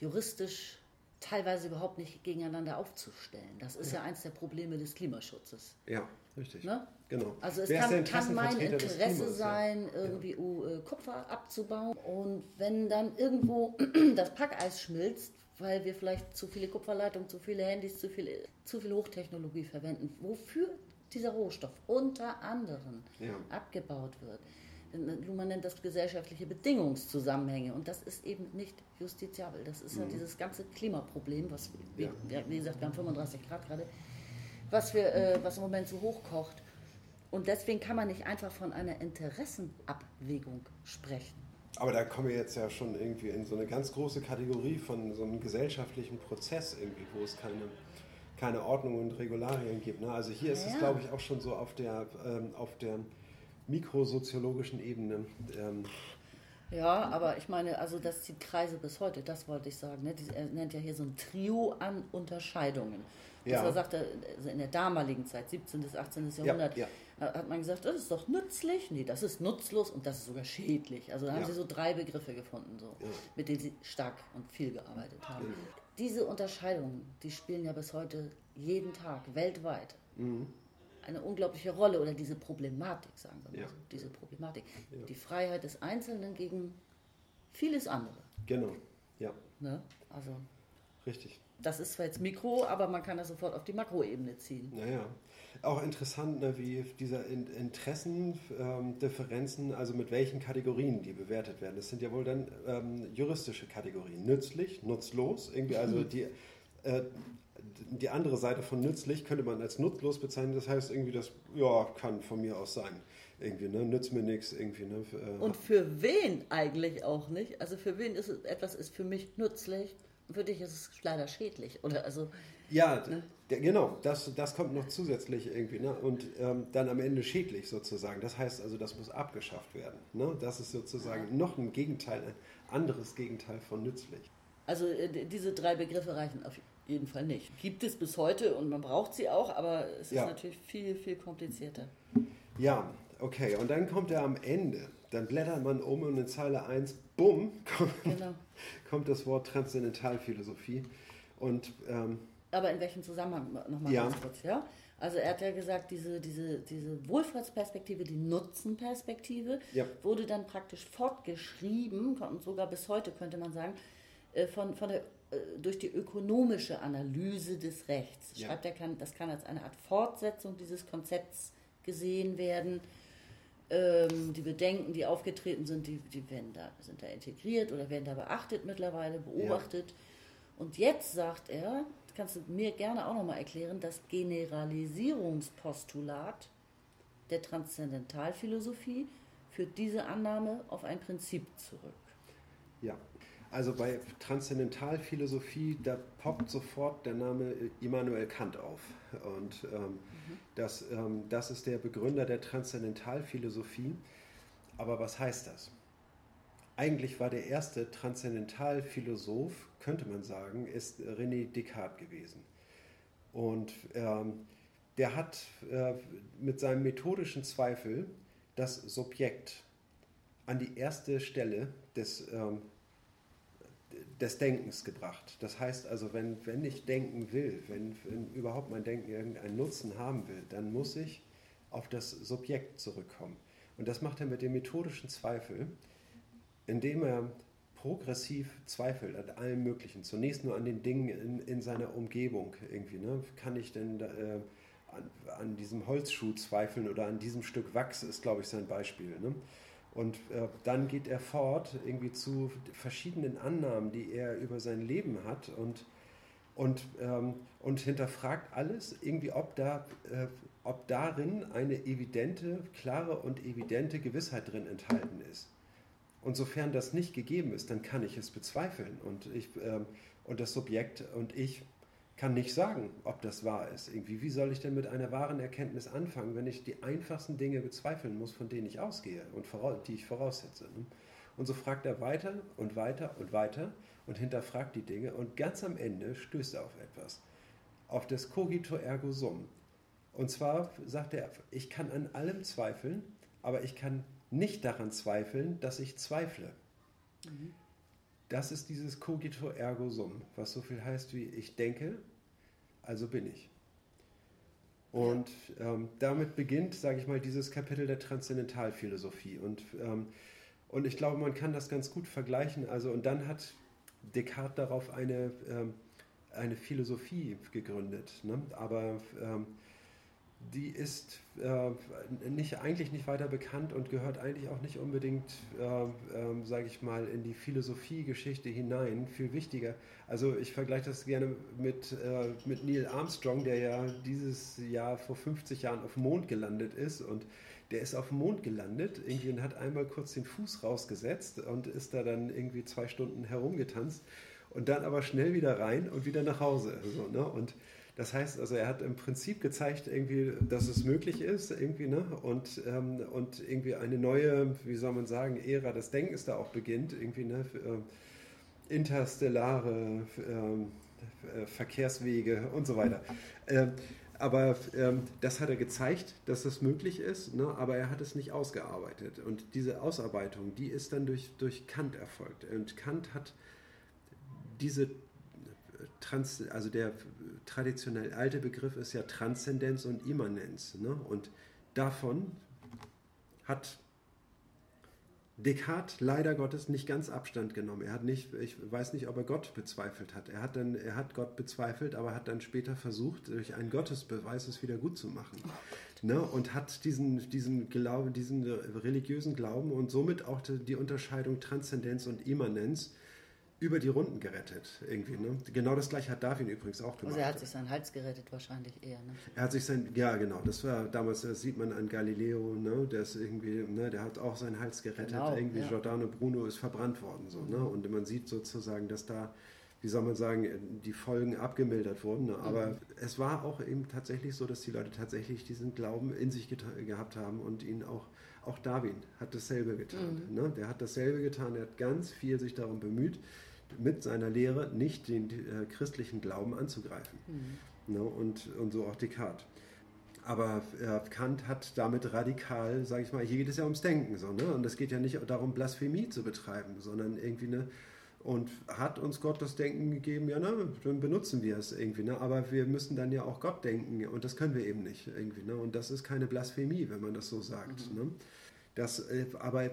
juristisch teilweise überhaupt nicht gegeneinander aufzustellen. Das ist ja, ja eins der Probleme des Klimaschutzes. Ja, richtig. Ne? Genau. Also es kann, kann, mein Interesse sein, ja. irgendwie ja. Äh, Kupfer abzubauen. Und wenn dann irgendwo das Packeis schmilzt, weil wir vielleicht zu viele Kupferleitungen, zu viele Handys, zu viel, zu viel Hochtechnologie verwenden, wofür dieser Rohstoff unter anderem ja. abgebaut wird. Man nennt das gesellschaftliche Bedingungszusammenhänge und das ist eben nicht justiziabel. Das ist mhm. ja dieses ganze Klimaproblem, was, wie, wie gesagt, wir haben 35 Grad gerade, was, wir, äh, was im Moment so hochkocht. Und deswegen kann man nicht einfach von einer Interessenabwägung sprechen. Aber da kommen wir jetzt ja schon irgendwie in so eine ganz große Kategorie von so einem gesellschaftlichen Prozess irgendwie, wo es keine, keine Ordnung und Regularien gibt. Ne? Also hier ist ja. es, glaube ich, auch schon so auf der, ähm, auf der mikrosoziologischen Ebene. Ähm, ja, aber ich meine, also das zieht Kreise bis heute, das wollte ich sagen. Ne? Er nennt ja hier so ein Trio an Unterscheidungen. Ja. Das war, sagte, also in der damaligen Zeit, 17. bis 18. Jahrhundert, ja, ja. hat man gesagt, das ist doch nützlich, nee, das ist nutzlos und das ist sogar schädlich. Also da haben sie so drei Begriffe gefunden, so, mit denen sie stark und viel gearbeitet haben. Diese Unterscheidungen, die spielen ja bis heute jeden Tag weltweit. Mhm eine unglaubliche Rolle oder diese Problematik, sagen wir mal so, diese Problematik. Die Freiheit des Einzelnen gegen vieles andere. Genau, ja. Ne? Also. Richtig. Das ist zwar jetzt Mikro, aber man kann das sofort auf die Makroebene ziehen. Naja. Auch interessant, ne, wie diese Interessendifferenzen, ähm, also mit welchen Kategorien die bewertet werden. Das sind ja wohl dann ähm, juristische Kategorien. Nützlich, nutzlos, irgendwie, also die äh, die andere Seite von nützlich könnte man als nutzlos bezeichnen. Das heißt irgendwie, das ja, kann von mir aus sein. Irgendwie, ne? Nützt mir nichts, irgendwie, ne? Äh, und für wen eigentlich auch nicht? Also für wen ist etwas ist für mich nützlich für dich ist es leider schädlich. Oder also. Ja, ne? genau, das, das kommt noch zusätzlich irgendwie, ne? Und ähm, dann am Ende schädlich sozusagen. Das heißt also, das muss abgeschafft werden. Ne? Das ist sozusagen noch ein Gegenteil, ein anderes Gegenteil von nützlich. Also äh, diese drei Begriffe reichen auf jeden Fall nicht. Gibt es bis heute und man braucht sie auch, aber es ist ja. natürlich viel, viel komplizierter. Ja, okay. Und dann kommt er am Ende. Dann blättert man um und in Zeile 1, bumm, kommt, genau. kommt das Wort Transzendentalphilosophie. Und, ähm, aber in welchem Zusammenhang nochmal ja. ganz kurz, ja? Also er hat ja gesagt, diese, diese, diese Wohlfahrtsperspektive, die Nutzenperspektive, ja. wurde dann praktisch fortgeschrieben und sogar bis heute könnte man sagen, äh, von, von der äh, durch die ökonomische Analyse des Rechts. Ja. Schreibt er, kann, das kann als eine Art Fortsetzung dieses Konzepts gesehen werden. Ähm, die Bedenken, die aufgetreten sind, die, die werden da, sind da integriert oder werden da beachtet mittlerweile, beobachtet. Ja. Und jetzt sagt er, kannst du mir gerne auch nochmal erklären, das Generalisierungspostulat der Transzendentalphilosophie führt diese Annahme auf ein Prinzip zurück. Ja, also bei Transzendentalphilosophie, da poppt sofort der Name Immanuel Kant auf. Und ähm, mhm. das, ähm, das ist der Begründer der Transzendentalphilosophie. Aber was heißt das? Eigentlich war der erste Transzendentalphilosoph, könnte man sagen, ist René Descartes gewesen. Und ähm, der hat äh, mit seinem methodischen Zweifel das Subjekt an die erste Stelle des ähm, des Denkens gebracht. Das heißt also, wenn, wenn ich denken will, wenn, wenn überhaupt mein Denken irgendeinen Nutzen haben will, dann muss ich auf das Subjekt zurückkommen. Und das macht er mit dem methodischen Zweifel, indem er progressiv zweifelt an allem Möglichen. Zunächst nur an den Dingen in, in seiner Umgebung irgendwie. Ne? Kann ich denn äh, an, an, diesem Holzschuh zweifeln oder an diesem Stück Wachs ist, glaube ich, sein Beispiel. Ne? Und äh, dann geht er fort irgendwie zu verschiedenen Annahmen, die er über sein Leben hat und, und, ähm, und hinterfragt alles irgendwie, ob, da, äh, ob darin eine evidente, klare und evidente Gewissheit drin enthalten ist. Und sofern das nicht gegeben ist, dann kann ich es bezweifeln. Und, ich, ähm, und das Subjekt und ich kann nicht sagen, ob das wahr ist. Irgendwie, wie soll ich denn mit einer wahren Erkenntnis anfangen, wenn ich die einfachsten Dinge bezweifeln muss, von denen ich ausgehe und die ich voraussetze? Ne? Und so fragt er weiter und weiter und weiter und hinterfragt die Dinge und ganz am Ende stößt er auf etwas, auf das Cogito ergo sum. Und zwar sagt er, ich kann an allem zweifeln, aber ich kann nicht daran zweifeln, dass ich zweifle. Mhm. Das ist dieses Cogito ergo sum, was so viel heißt wie ich denke, also bin ich. Und ähm, damit beginnt, sage ich mal, dieses Kapitel der Transzendentalphilosophie. Und, ähm, und ich glaube, man kann das ganz gut vergleichen. Also, und dann hat Descartes darauf eine, ähm, eine Philosophie gegründet. Ne? Aber ähm, die ist äh, nicht, eigentlich nicht weiter bekannt und gehört eigentlich auch nicht unbedingt, äh, äh, sage ich mal, in die Philosophiegeschichte hinein. Viel wichtiger. Also ich vergleiche das gerne mit, äh, mit Neil Armstrong, der ja dieses Jahr vor 50 Jahren auf dem Mond gelandet ist und der ist auf dem Mond gelandet irgendwie und hat einmal kurz den Fuß rausgesetzt und ist da dann irgendwie zwei Stunden herumgetanzt und dann aber schnell wieder rein und wieder nach Hause. So, ne? Und Das heißt, also er hat im Prinzip gezeigt, irgendwie, dass es möglich ist, irgendwie, ne? Und, ähm, und irgendwie eine neue, wie soll man sagen, Ära des Denkens da auch beginnt, irgendwie, ne? Äh, interstellare äh, Verkehrswege und so weiter. Äh, aber ähm, das hat er gezeigt, dass das möglich ist, ne? aber er hat es nicht ausgearbeitet. Und diese Ausarbeitung, die ist dann durch, durch Kant erfolgt. Und Kant hat diese Trans, also der traditionell alte Begriff ist ja Transzendenz und Immanenz. Ne? Und davon hat Descartes leider Gottes nicht ganz Abstand genommen. Er hat nicht, ich weiß nicht, ob er Gott bezweifelt hat. Er hat dann, er hat Gott bezweifelt, aber hat dann später versucht, durch einen Gottesbeweis es wieder gut zu machen. Oh ne? Und hat diesen, diesen Glauben, diesen religiösen Glauben und somit auch die Unterscheidung Transzendenz und Immanenz über die Runden gerettet, irgendwie. Ne? Genau das gleiche hat Darwin übrigens auch gemacht. Also er hat sich seinen Hals gerettet wahrscheinlich eher. Ne? Er hat sich sein, ja genau, das war damals, das sieht man an Galileo, ne? der ist irgendwie, ne? der hat auch seinen Hals gerettet. Genau, irgendwie ja. Giordano Bruno ist verbrannt worden, so, ne? Und man sieht sozusagen, dass da, wie soll man sagen, die Folgen abgemildert wurden. Ne? Aber mhm. es war auch eben tatsächlich so, dass die Leute tatsächlich diesen Glauben in sich gehabt haben und ihn auch auch Darwin hat dasselbe getan. Mhm. Ne? Der hat dasselbe getan, er hat ganz viel sich darum bemüht, mit seiner Lehre nicht den äh, christlichen Glauben anzugreifen. Mhm. Ne? Und, und so auch Descartes. Aber äh, Kant hat damit radikal, sage ich mal, hier geht es ja ums Denken. So, ne? Und es geht ja nicht darum, Blasphemie zu betreiben, sondern irgendwie eine. Und hat uns Gott das Denken gegeben, ja, ne, dann benutzen wir es irgendwie. Ne? Aber wir müssen dann ja auch Gott denken und das können wir eben nicht irgendwie. Ne? Und das ist keine Blasphemie, wenn man das so sagt. Mhm. Ne? Das, äh, aber äh,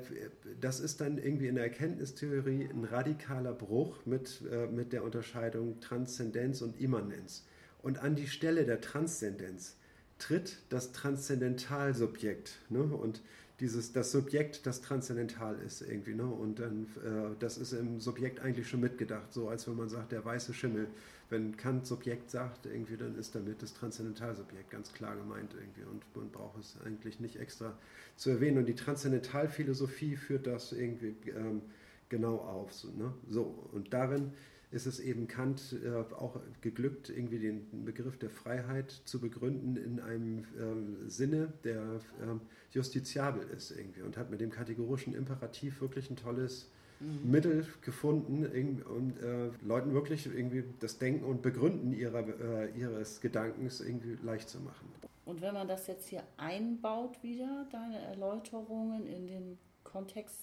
das ist dann irgendwie in der Erkenntnistheorie ein radikaler Bruch mit, äh, mit der Unterscheidung Transzendenz und Immanenz. Und an die Stelle der Transzendenz tritt das Transzendentalsubjekt. Ne? Und dieses, das Subjekt, das transzendental ist irgendwie. Ne? Und dann, äh, das ist im Subjekt eigentlich schon mitgedacht, so als wenn man sagt, der weiße Schimmel. Wenn Kant Subjekt sagt, irgendwie, dann ist damit das Transzendentalsubjekt ganz klar gemeint irgendwie. Und man braucht es eigentlich nicht extra zu erwähnen. Und die Transzendentalphilosophie führt das irgendwie ähm, genau auf. So, ne? so, und darin ist es eben Kant äh, auch geglückt, irgendwie den Begriff der Freiheit zu begründen in einem äh, Sinne, der äh, justiziabel ist irgendwie und hat mit dem kategorischen Imperativ wirklich ein tolles mhm. Mittel gefunden, um äh, Leuten wirklich irgendwie das Denken und Begründen ihrer, äh, ihres Gedankens irgendwie leicht zu machen. Und wenn man das jetzt hier einbaut wieder, deine Erläuterungen in den Kontext,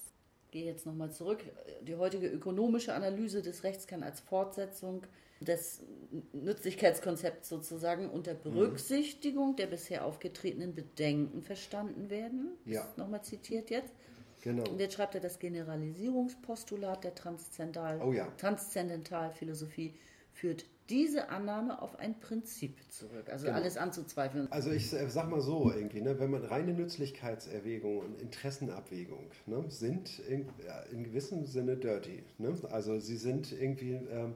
gehe jetzt nochmal zurück, die heutige ökonomische Analyse des Rechts kann als Fortsetzung des Nützlichkeitskonzepts sozusagen unter mhm. Berücksichtigung der bisher aufgetretenen Bedenken verstanden werden. Ja. Nochmal zitiert jetzt. Genau. Und jetzt schreibt er das Generalisierungspostulat der oh ja. Transzendentalphilosophie führt diese Annahme auf ein Prinzip zurück, also genau. alles anzuzweifeln. Also ich äh, sag mal so irgendwie, ne, wenn man reine Nützlichkeitserwägung und Interessenabwägung ne, sind in, ja, in, gewissem Sinne dirty. Ne? Also sie sind irgendwie, ähm,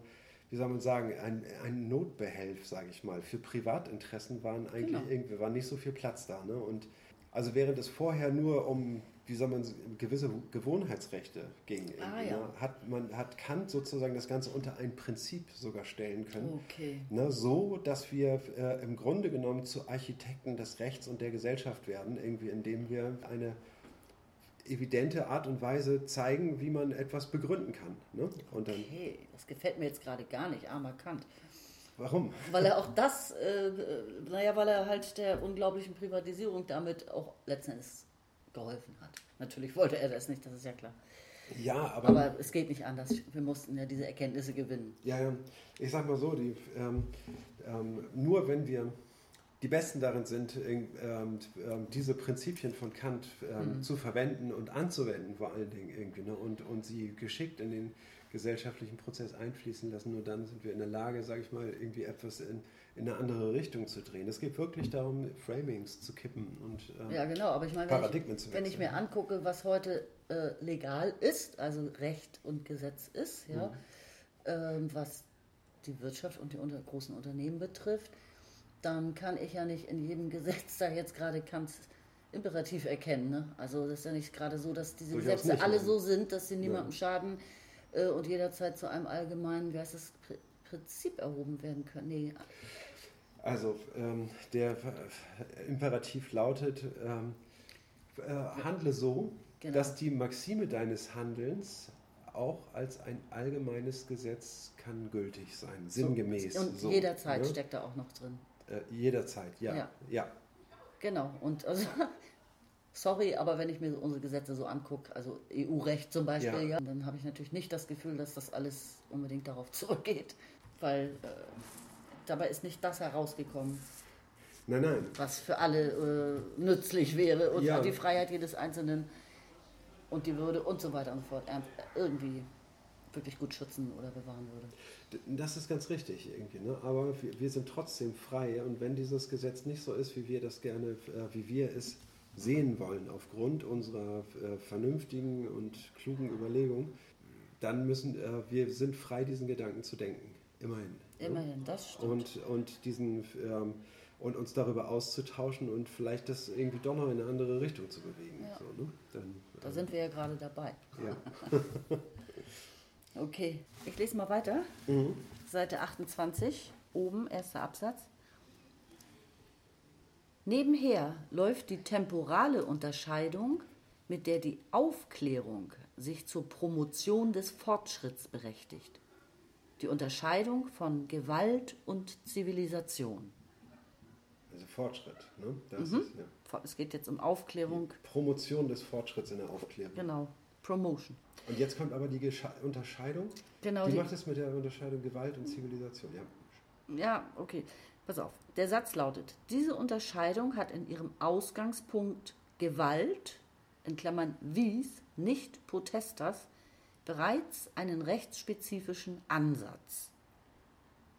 wie soll man sagen, ein, ein Notbehelf, sage ich mal. Für Privatinteressen waren eigentlich genau. irgendwie war nicht so viel Platz da. Ne? Und also während es vorher nur um wie soll man gewisse Gewohnheitsrechte ging. Ah, ja. ne? hat, man, hat Kant sozusagen das Ganze unter ein Prinzip sogar stellen können. Okay. Ne? So, dass wir äh, im Grunde genommen zu Architekten des Rechts und der Gesellschaft werden, irgendwie indem wir eine evidente Art und Weise zeigen, wie man etwas begründen kann. Ne? Und dann, okay, das gefällt mir jetzt gerade gar nicht, armer Kant. Warum? Weil er auch das, äh, äh naja, weil er halt der unglaublichen Privatisierung damit auch letztendlich geholfen hat. Natürlich wollte er das nicht, das ist ja klar. Ja, aber, aber es geht nicht anders. Wir mussten ja diese Erkenntnisse gewinnen. Ja, ja. Ich sag mal so, die, ähm, ähm, nur wenn wir die Besten darin sind, ähm, ähm, diese Prinzipien von Kant ähm, mhm. zu verwenden und anzuwenden, vor allen Dingen irgendwie, ne? und, und sie geschickt in den gesellschaftlichen Prozess einfließen lassen, nur dann sind wir in der Lage, sage ich mal, irgendwie etwas in, in eine andere Richtung zu drehen. Es geht wirklich darum, Framings zu kippen und äh, ja, genau. Aber ich meine, Paradigmen wenn ich, wenn ich mir angucke, was heute äh, legal ist, also Recht und Gesetz ist, ja, mhm. ähm, was die Wirtschaft und die unter, großen Unternehmen betrifft, dann kann ich ja nicht in jedem Gesetz da jetzt gerade Kants Imperativ erkennen. Ne? Also das ist ja nicht gerade so, dass diese Durchaus Gesetze alle so sind, dass sie niemandem ja. schaden äh, und jederzeit zu einem allgemeinen, wie heißt das, Prinzip erhoben werden können. Nee. Also ähm, der Imperativ lautet, ähm, äh, handle so, genau. dass die Maxime deines Handelns auch als ein allgemeines Gesetz kann gültig sein, sinngemäß. Und so, jederzeit ne? steckt da auch noch drin. Äh, jederzeit, ja. ja. ja. Genau, und also, sorry, aber wenn ich mir unsere Gesetze so angucke, also EU-Recht zum Beispiel, ja. ja dann habe ich natürlich nicht das Gefühl, dass das alles unbedingt darauf zurückgeht, weil äh, dabei ist nicht das herausgekommen. Nein, nein. Was für alle äh, nützlich wäre und ja. die Freiheit jedes Einzelnen und die Würde und so weiter und so fort irgendwie wirklich gut schützen oder bewahren würde. Das ist ganz richtig irgendwie, ne? aber wir, wir, sind trotzdem frei und wenn dieses Gesetz nicht so ist, wie wir das gerne, äh, wie wir es sehen wollen, aufgrund unserer äh, vernünftigen und klugen Überlegung, dann müssen äh, wir sind frei, diesen Gedanken zu denken. Immerhin. Immerhin, ne? das stimmt. Und, und diesen ähm, und uns darüber auszutauschen und vielleicht das irgendwie doch noch in eine andere Richtung zu bewegen. Ja. So, ne? Dann, da ähm, sind wir ja gerade dabei. Ja. okay, ich lese mal weiter. Mhm. Seite 28, oben, erster Absatz. Nebenher läuft die temporale Unterscheidung, mit der die Aufklärung sich zur Promotion des Fortschritts berechtigt. Die Unterscheidung von Gewalt und Zivilisation. Also Fortschritt. Ne? Mhm. Ist, ja. Es geht jetzt um Aufklärung. Die Promotion des Fortschritts in der Aufklärung. Genau, Promotion. Und jetzt kommt aber die Gesche Unterscheidung. Genau. Wie die macht es mit der Unterscheidung Gewalt und Zivilisation? Ja. ja, okay. Pass auf. Der Satz lautet, diese Unterscheidung hat in ihrem Ausgangspunkt Gewalt, in Klammern wies, nicht Protestas, bereits einen rechtsspezifischen Ansatz.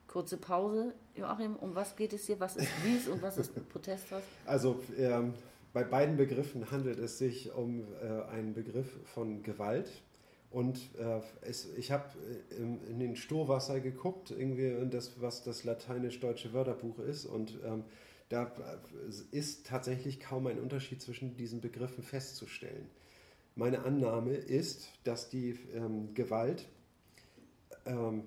Kurze Pause. Joachim, um was geht es hier? Was ist Wies und was ist Protestas? Also ähm, bei beiden Begriffen handelt es sich um äh, einen Begriff von Gewalt. Und äh, es, ich habe äh, in den Stohwasser geguckt, irgendwie das, was das lateinisch-deutsche Wörterbuch ist. Und ähm, da äh, ist tatsächlich kaum ein Unterschied zwischen diesen Begriffen festzustellen. Meine Annahme ist, dass die ähm, Gewalt ähm,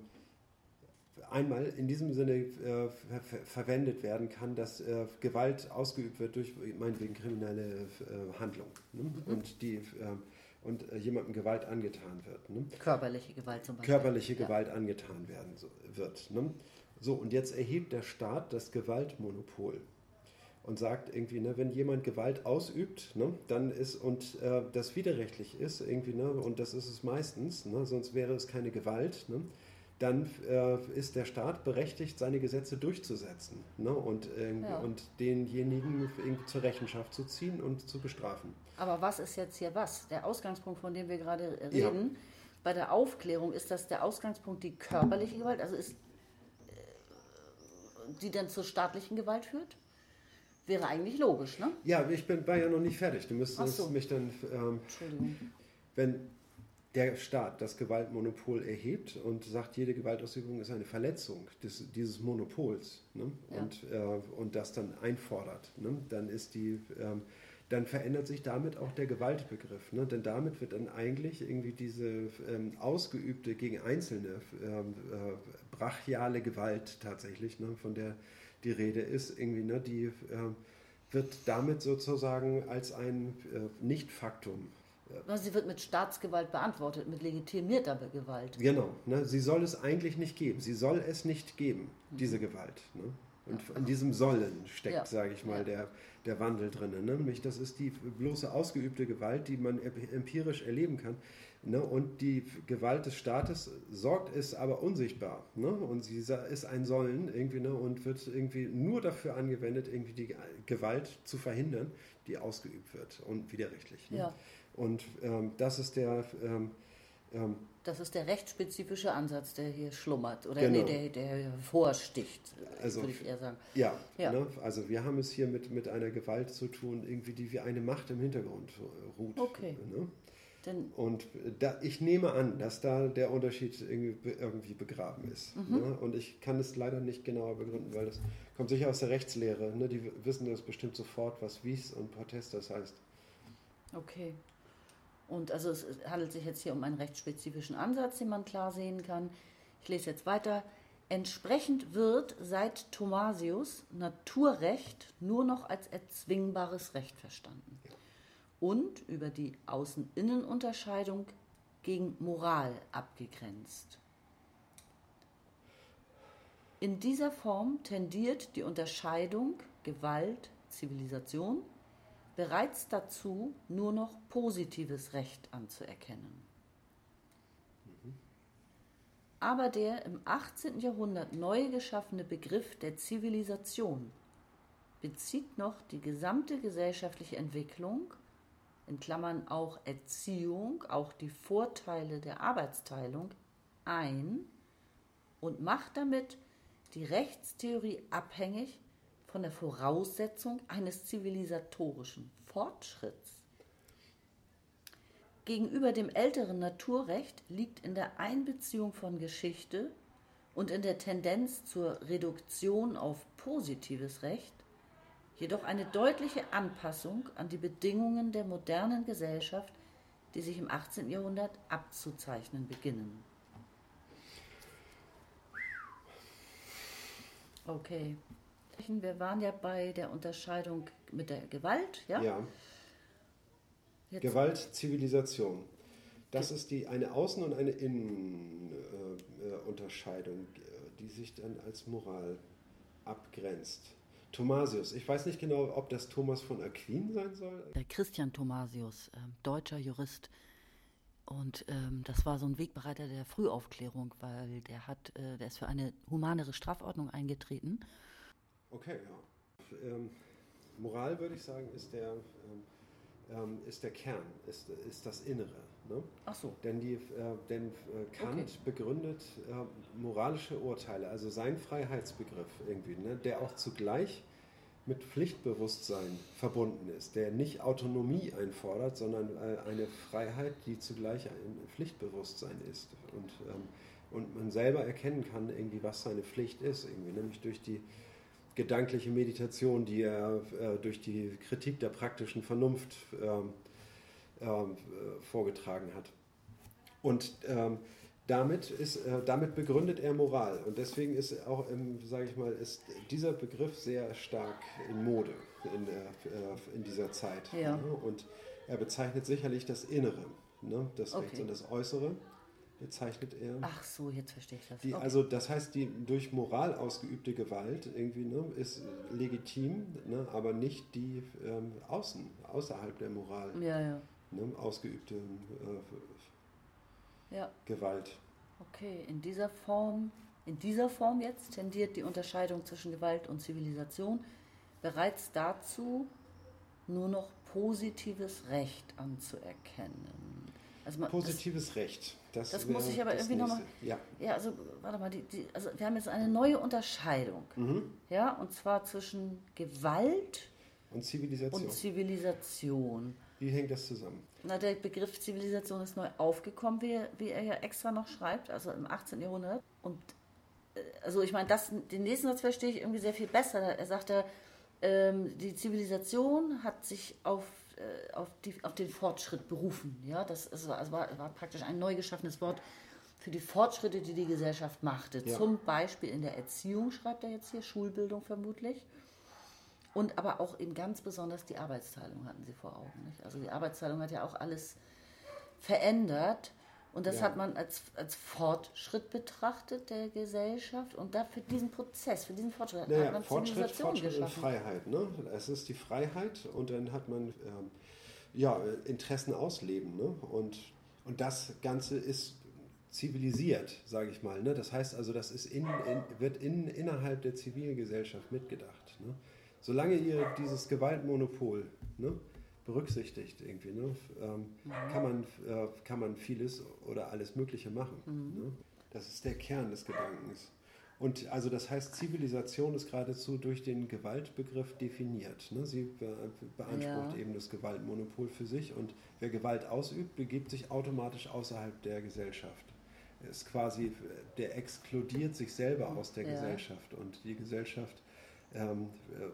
einmal in diesem Sinne äh, ver verwendet werden kann, dass äh, Gewalt ausgeübt wird durch meinetwegen kriminelle äh, Handlung ne? mhm. und die ähm, und äh, jemandem Gewalt angetan wird. Ne? Körperliche Gewalt zum Beispiel. Körperliche ja. Gewalt angetan werden so, wird. Ne? So, und jetzt erhebt der Staat das Gewaltmonopol und sagt irgendwie, ne, wenn jemand Gewalt ausübt, ne, dann ist und äh, das widerrechtlich ist irgendwie, ne, und das ist es meistens, ne, sonst wäre es keine Gewalt, ne, dann äh, ist der Staat berechtigt, seine Gesetze durchzusetzen ne? und, äh, ja. und denjenigen zur Rechenschaft zu ziehen und zu bestrafen. Aber was ist jetzt hier was? Der Ausgangspunkt, von dem wir gerade reden, ja. bei der Aufklärung ist das der Ausgangspunkt die körperliche Gewalt, also ist, äh, die dann zur staatlichen Gewalt führt? Wäre eigentlich logisch, ne? Ja, ich bin, war ja noch nicht fertig. Du müsstest so. mich dann. Ähm, Entschuldigung. Wenn, der Staat das Gewaltmonopol erhebt und sagt, jede Gewaltausübung ist eine Verletzung des, dieses Monopols ne? ja. und, äh, und das dann einfordert, ne? dann ist die, ähm, dann verändert sich damit auch der Gewaltbegriff. Ne? Denn damit wird dann eigentlich irgendwie diese ähm, ausgeübte gegen Einzelne ähm, äh, brachiale Gewalt tatsächlich, ne? von der die Rede ist, irgendwie, ne? die äh, wird damit sozusagen als ein äh, Nicht-Faktum Sie wird mit Staatsgewalt beantwortet, mit legitimierter Gewalt. Genau, ne? sie soll es eigentlich nicht geben. Sie soll es nicht geben, diese Gewalt. Ne? Und in diesem Sollen steckt, ja. sage ich mal, ja. der, der Wandel drin. Ne? Nämlich, das ist die bloße ausgeübte Gewalt, die man empirisch erleben kann. Ne? Und die Gewalt des Staates sorgt es aber unsichtbar. Ne? Und sie ist ein Sollen irgendwie ne? und wird irgendwie nur dafür angewendet, irgendwie die Gewalt zu verhindern, die ausgeübt wird und widerrechtlich. Ne? Ja. Und ähm, das ist der. Ähm, ähm, das ist der rechtsspezifische Ansatz, der hier schlummert oder genau. nee, der, der hervorsticht, also, würde ich eher sagen. Ja, ja. Ne? also wir haben es hier mit, mit einer Gewalt zu tun, irgendwie, die wie eine Macht im Hintergrund ruht. Okay. Ne? Denn und da, ich nehme an, dass da der Unterschied irgendwie, irgendwie begraben ist. Mhm. Ne? Und ich kann es leider nicht genauer begründen, weil das kommt sicher aus der Rechtslehre. Ne? Die wissen das bestimmt sofort, was Wies und Protest das heißt. Okay. Und also es handelt sich jetzt hier um einen rechtsspezifischen Ansatz, den man klar sehen kann. Ich lese jetzt weiter. Entsprechend wird seit Thomasius Naturrecht nur noch als erzwingbares Recht verstanden und über die Außen-Innen-Unterscheidung gegen Moral abgegrenzt. In dieser Form tendiert die Unterscheidung Gewalt, Zivilisation bereits dazu, nur noch positives Recht anzuerkennen. Aber der im 18. Jahrhundert neu geschaffene Begriff der Zivilisation bezieht noch die gesamte gesellschaftliche Entwicklung, in Klammern auch Erziehung, auch die Vorteile der Arbeitsteilung, ein und macht damit die Rechtstheorie abhängig von der Voraussetzung eines zivilisatorischen Fortschritts. Gegenüber dem älteren Naturrecht liegt in der Einbeziehung von Geschichte und in der Tendenz zur Reduktion auf positives Recht jedoch eine deutliche Anpassung an die Bedingungen der modernen Gesellschaft, die sich im 18. Jahrhundert abzuzeichnen beginnen. Okay. Wir waren ja bei der Unterscheidung mit der Gewalt, ja? Ja. Jetzt. Gewalt, Zivilisation. Das ist die, eine Außen- und eine Innenunterscheidung, äh, äh, die sich dann als Moral abgrenzt. Thomasius, ich weiß nicht genau, ob das Thomas von Aquin sein soll. Der Christian Thomasius, äh, deutscher Jurist. Und ähm, das war so ein Wegbereiter der Frühaufklärung, weil der hat, äh, der ist für eine humanere Strafordnung eingetreten. Okay, ja. Ähm, Moral würde ich sagen, ist der ähm, ähm, ist der Kern, ist, ist das Innere. Ne? Ach so. Denn, die, äh, denn äh, Kant okay. begründet äh, moralische Urteile, also sein Freiheitsbegriff irgendwie, ne? der auch zugleich mit Pflichtbewusstsein verbunden ist, der nicht Autonomie einfordert, sondern äh, eine Freiheit, die zugleich ein Pflichtbewusstsein ist und, ähm, und man selber erkennen kann, irgendwie, was seine Pflicht ist, irgendwie, nämlich durch die gedankliche Meditation, die er äh, durch die Kritik der praktischen Vernunft ähm, ähm, vorgetragen hat. Und ähm, damit, ist, äh, damit begründet er Moral. Und deswegen ist auch, sage ich mal, ist dieser Begriff sehr stark in Mode in, äh, in dieser Zeit. Ja. Ne? Und er bezeichnet sicherlich das Innere, ne? das okay. Rechts und das Äußere bezeichnet er. Ach so, jetzt verstehe ich das. Die, okay. Also das heißt, die durch Moral ausgeübte Gewalt irgendwie ne, ist legitim, ne, aber nicht die ähm, außen, außerhalb der Moral ja, ja. Ne, ausgeübte äh, ja. Gewalt. Okay, in dieser Form, in dieser Form jetzt tendiert die Unterscheidung zwischen Gewalt und Zivilisation bereits dazu, nur noch positives Recht anzuerkennen. Also man, Positives das, Recht. Das, das muss ich aber irgendwie nochmal. Ja. ja, also warte mal, die, die, also wir haben jetzt eine neue Unterscheidung. Mhm. Ja, und zwar zwischen Gewalt und Zivilisation. Und Zivilisation. Wie hängt das zusammen? Na, der Begriff Zivilisation ist neu aufgekommen, wie, wie er ja extra noch schreibt, also im 18. Jahrhundert. Und äh, also ich meine, den nächsten Satz verstehe ich irgendwie sehr viel besser. Er sagt ja, ähm, die Zivilisation hat sich auf äh, auf, die, auf den Fortschritt berufen. Ja? Das ist, also war, war praktisch ein neu geschaffenes Wort für die Fortschritte, die die Gesellschaft machte. Ja. Zum Beispiel in der Erziehung, schreibt er jetzt hier, Schulbildung vermutlich. Und aber auch eben ganz besonders die Arbeitsteilung hatten sie vor Augen. Nicht? Also die Arbeitsteilung hat ja auch alles verändert. Und das ja. hat man als, als Fortschritt betrachtet der Gesellschaft. Und dafür diesen Prozess, für diesen Fortschritt naja, hat man Fortschritt, Zivilisation Fortschritt geschaffen. und Freiheit. Ne? Es ist die Freiheit und dann hat man ähm, ja, Interessen ausleben. Ne? Und, und das Ganze ist zivilisiert, sage ich mal. Ne? Das heißt also, das ist in, in, wird in, innerhalb der Zivilgesellschaft mitgedacht. Ne? Solange ihr dieses Gewaltmonopol ne, berücksichtigt irgendwie, ne, ähm, mhm. kann, man, äh, kann man vieles oder alles Mögliche machen. Mhm. Ne? Das ist der Kern des Gedankens. Und also das heißt, Zivilisation ist geradezu durch den Gewaltbegriff definiert. Ne? Sie beansprucht ja. eben das Gewaltmonopol für sich und wer Gewalt ausübt, begibt sich automatisch außerhalb der Gesellschaft. Ist quasi, der exkludiert sich selber aus der ja. Gesellschaft und die Gesellschaft ähm,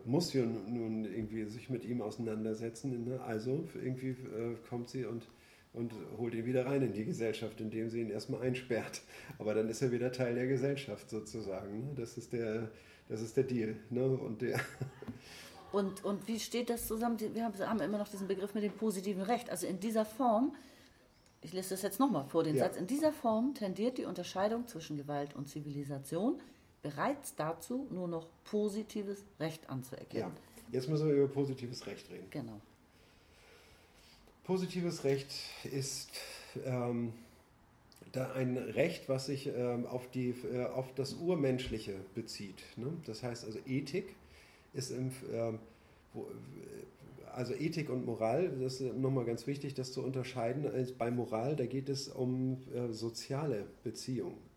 muss ja nun irgendwie sich mit ihm auseinandersetzen. Ne? Also irgendwie äh, kommt sie und und holt ihn wieder rein in die Gesellschaft, indem sie ihn erstmal einsperrt. Aber dann ist er wieder Teil der Gesellschaft sozusagen. Ne? Das, ist der, das ist der Deal. Ne? Und, der und, und wie steht das zusammen? Wir haben immer noch diesen Begriff mit dem positiven Recht. Also in dieser Form, ich lese das jetzt nochmal vor, den ja. Satz, in dieser Form tendiert die Unterscheidung zwischen Gewalt und Zivilisation bereits dazu, nur noch positives Recht anzuerkennen. Ja. Jetzt müssen wir über positives Recht reden. Genau. Positives Recht ist ähm, da ein Recht, was sich ähm, auf, die, äh, auf das Urmenschliche bezieht. Ne? Das heißt also Ethik ist im, ähm, wo, also Ethik und Moral, das ist nochmal ganz wichtig, das zu unterscheiden. Bei Moral, da geht es um äh, soziale Beziehungen.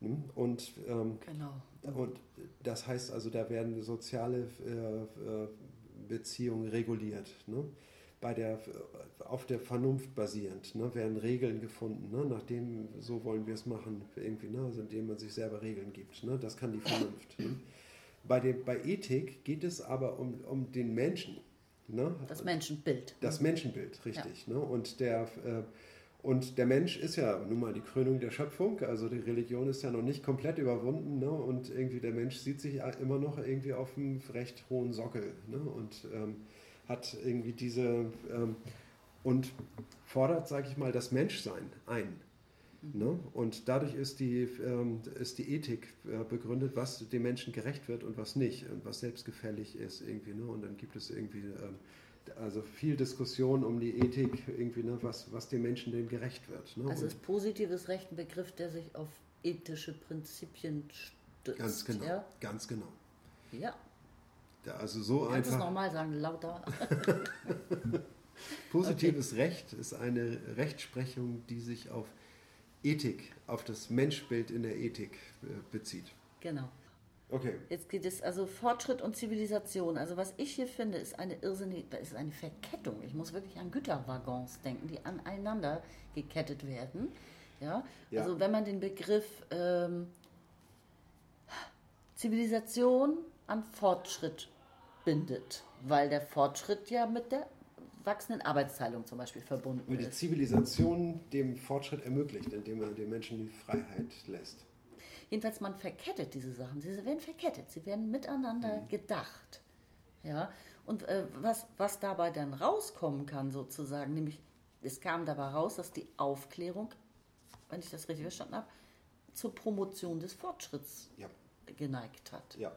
Ne? Und, ähm, genau. und das heißt also, da werden soziale äh, äh Beziehungen reguliert. Ne? bei der, auf der Vernunft basierend, ne, werden Regeln gefunden, ne, nachdem, so wollen wir es machen, irgendwie, ne, also indem man sich selber Regeln gibt. Ne, das kann die Vernunft. Ne. Bei, dem, bei Ethik geht es aber um, um den Menschen. Ne? Das Menschenbild. Das Menschenbild, richtig. Ja. Ne? Und, der, äh, und der Mensch ist ja nun mal die Krönung der Schöpfung, also die Religion ist ja noch nicht komplett überwunden ne? und irgendwie der Mensch sieht sich immer noch irgendwie auf einem recht hohen Sockel. Ne? Und ähm, hat irgendwie diese ähm, und fordert, sage ich mal, das Menschsein ein. Ne? Und dadurch ist die, ähm, ist die Ethik äh, begründet, was dem Menschen gerecht wird und was nicht und was selbstgefällig ist irgendwie. Ne? Und dann gibt es irgendwie ähm, also viel Diskussion um die Ethik, irgendwie, ne? was, was dem Menschen denn gerecht wird. Ne? Also ist positives Recht ein Begriff, der sich auf ethische Prinzipien stützt. Ganz genau. Ja? Ganz genau. Ja. Ja, also so Kannst einfach. es nochmal sagen, lauter. Positives okay. Recht ist eine Rechtsprechung, die sich auf Ethik, auf das Menschbild in der Ethik äh, bezieht. Genau. Okay. Jetzt geht es also Fortschritt und Zivilisation. Also was ich hier finde, ist eine irrsinnige, ist eine Verkettung. Ich muss wirklich an Güterwaggons denken, die aneinander gekettet werden. Ja. ja. Also wenn man den Begriff ähm, Zivilisation an Fortschritt bindet, weil der Fortschritt ja mit der wachsenden Arbeitsteilung zum Beispiel verbunden weil ist. Weil die Zivilisation dem Fortschritt ermöglicht, indem man den Menschen die Freiheit lässt. Jedenfalls, man verkettet diese Sachen. Sie werden verkettet, sie werden miteinander mhm. gedacht. Ja? Und äh, was, was dabei dann rauskommen kann, sozusagen, nämlich es kam dabei raus, dass die Aufklärung, wenn ich das richtig verstanden habe, zur Promotion des Fortschritts ja. geneigt hat. Ja.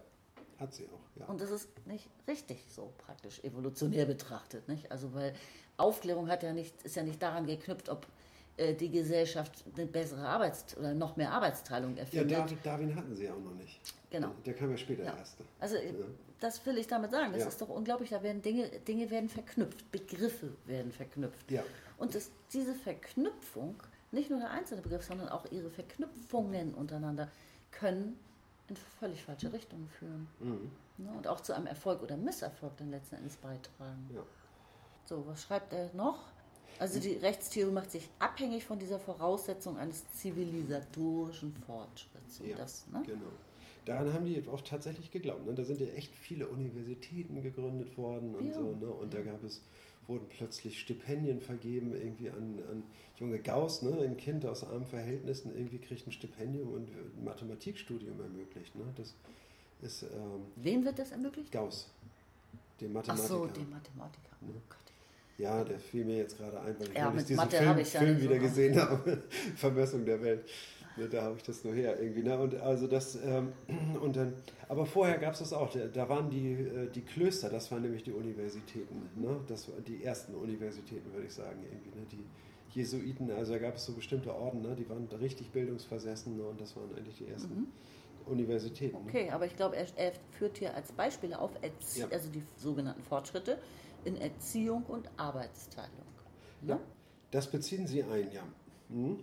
Hat sie auch, ja. Und das ist nicht richtig so praktisch evolutionär betrachtet, nicht? Also weil Aufklärung hat ja nicht, ist ja nicht daran geknüpft, ob die Gesellschaft eine bessere Arbeits- oder noch mehr Arbeitsteilung erfindet. Ja, Darwin, Darwin hatten sie ja auch noch nicht. Genau. Der kam ja später ja. erst. Also ja. das will ich damit sagen. Das ja. ist doch unglaublich. Da werden Dinge, Dinge werden verknüpft, Begriffe werden verknüpft. Ja. Und das, diese Verknüpfung, nicht nur der einzelne Begriff, sondern auch ihre Verknüpfungen untereinander, können in völlig falsche Richtungen führen. Mhm. Ne? Und auch zu einem Erfolg oder Misserfolg dann letzten Endes beitragen. Ja. So, was schreibt er noch? Also die Rechtstheorie macht sich abhängig von dieser Voraussetzung eines zivilisatorischen Fortschritts. ja, das, ne? genau. Daran haben die auch tatsächlich geglaubt. Ne? Da sind ja echt viele Universitäten gegründet worden und ja. so. Ne? Und da gab es wurden plötzlich Stipendien vergeben, irgendwie an, an junge Gauss, ne, ein Kind aus armen Verhältnissen, irgendwie kriegt ein Stipendium und ein Mathematikstudium ermöglicht. Ne? Das ist, ähm, Wem wird das ermöglicht? Gauss, dem Mathematiker. Ach so, dem Mathematiker. Ne? Oh ja, der fiel mir jetzt gerade ein, weil ich ja, diesen Mathe Film, ich ja Film wieder so gesehen habe. Vermessung der Welt. Ne, da habe ich das nur her irgendwie. Ne? Und also das, ähm, und dann, aber vorher gab es das auch. Da waren die, äh, die Klöster, das waren nämlich die Universitäten. Ne? Das waren die ersten Universitäten, würde ich sagen, irgendwie. Ne? Die Jesuiten, also da gab es so bestimmte Orden, ne? die waren richtig bildungsversessen ne? und das waren eigentlich die ersten. Mhm. Universitäten. Ne? Okay, aber ich glaube, er, er, führt hier als Beispiele auf, Erzie ja. also die sogenannten Fortschritte in Erziehung und Arbeitsteilung. Ne? Ja, das beziehen Sie ein, ja. Mhm.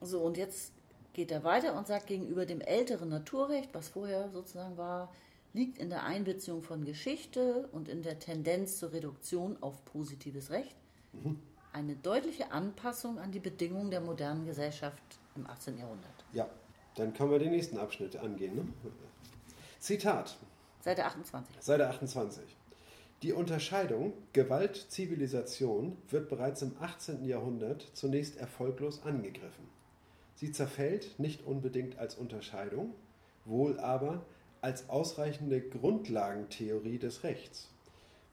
So, und jetzt geht er weiter und sagt, gegenüber dem älteren Naturrecht, was vorher sozusagen war, liegt in der Einbeziehung von Geschichte und in der Tendenz zur Reduktion auf positives Recht mhm. eine deutliche Anpassung an die Bedingungen der modernen Gesellschaft im 18. Jahrhundert. Ja, dann können wir den nächsten Abschnitt angehen. Ne? Zitat. Seite 28. Seite 28. Die Unterscheidung Gewalt-Zivilisation wird bereits im 18. Jahrhundert zunächst erfolglos angegriffen. Sie zerfällt nicht unbedingt als Unterscheidung, wohl aber als ausreichende Grundlagentheorie des Rechts.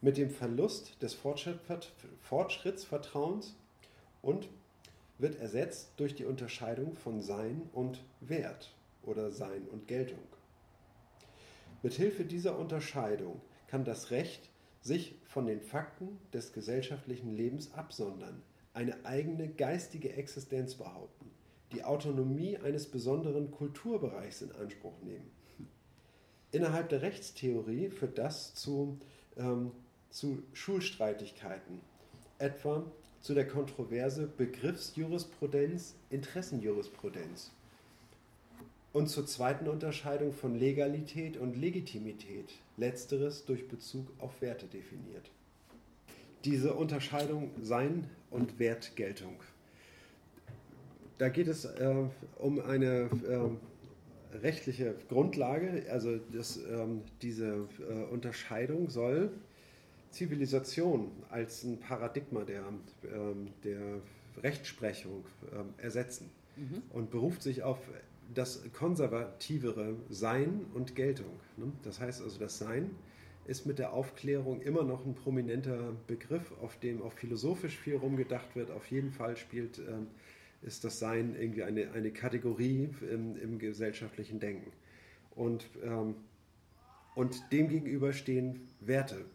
Mit dem Verlust des Fortschrittsvertrauens und wird ersetzt durch die Unterscheidung von Sein und Wert oder Sein und Geltung. Mithilfe dieser Unterscheidung kann das Recht sich von den Fakten des gesellschaftlichen Lebens absondern, eine eigene geistige Existenz behaupten, die Autonomie eines besonderen Kulturbereichs in Anspruch nehmen. Innerhalb der Rechtstheorie führt das zu, ähm, zu Schulstreitigkeiten, etwa zu der Kontroverse Begriffsjurisprudenz, Interessenjurisprudenz und zur zweiten Unterscheidung von Legalität und Legitimität, letzteres durch Bezug auf Werte definiert. Diese Unterscheidung Sein und Wertgeltung. Da geht es äh, um eine äh, rechtliche Grundlage, also das, ähm, diese äh, Unterscheidung soll Zivilisation als ein Paradigma der, ähm, der Rechtsprechung ähm, ersetzen mhm. und beruft sich auf das konservativere Sein und Geltung. Ne? Das heißt also, das Sein ist mit der Aufklärung immer noch ein prominenter Begriff, auf dem auch philosophisch viel rumgedacht wird. Auf jeden Fall spielt, ähm, ist das Sein irgendwie eine, eine Kategorie im, im gesellschaftlichen Denken. Und, ähm, und dem stehen Werte,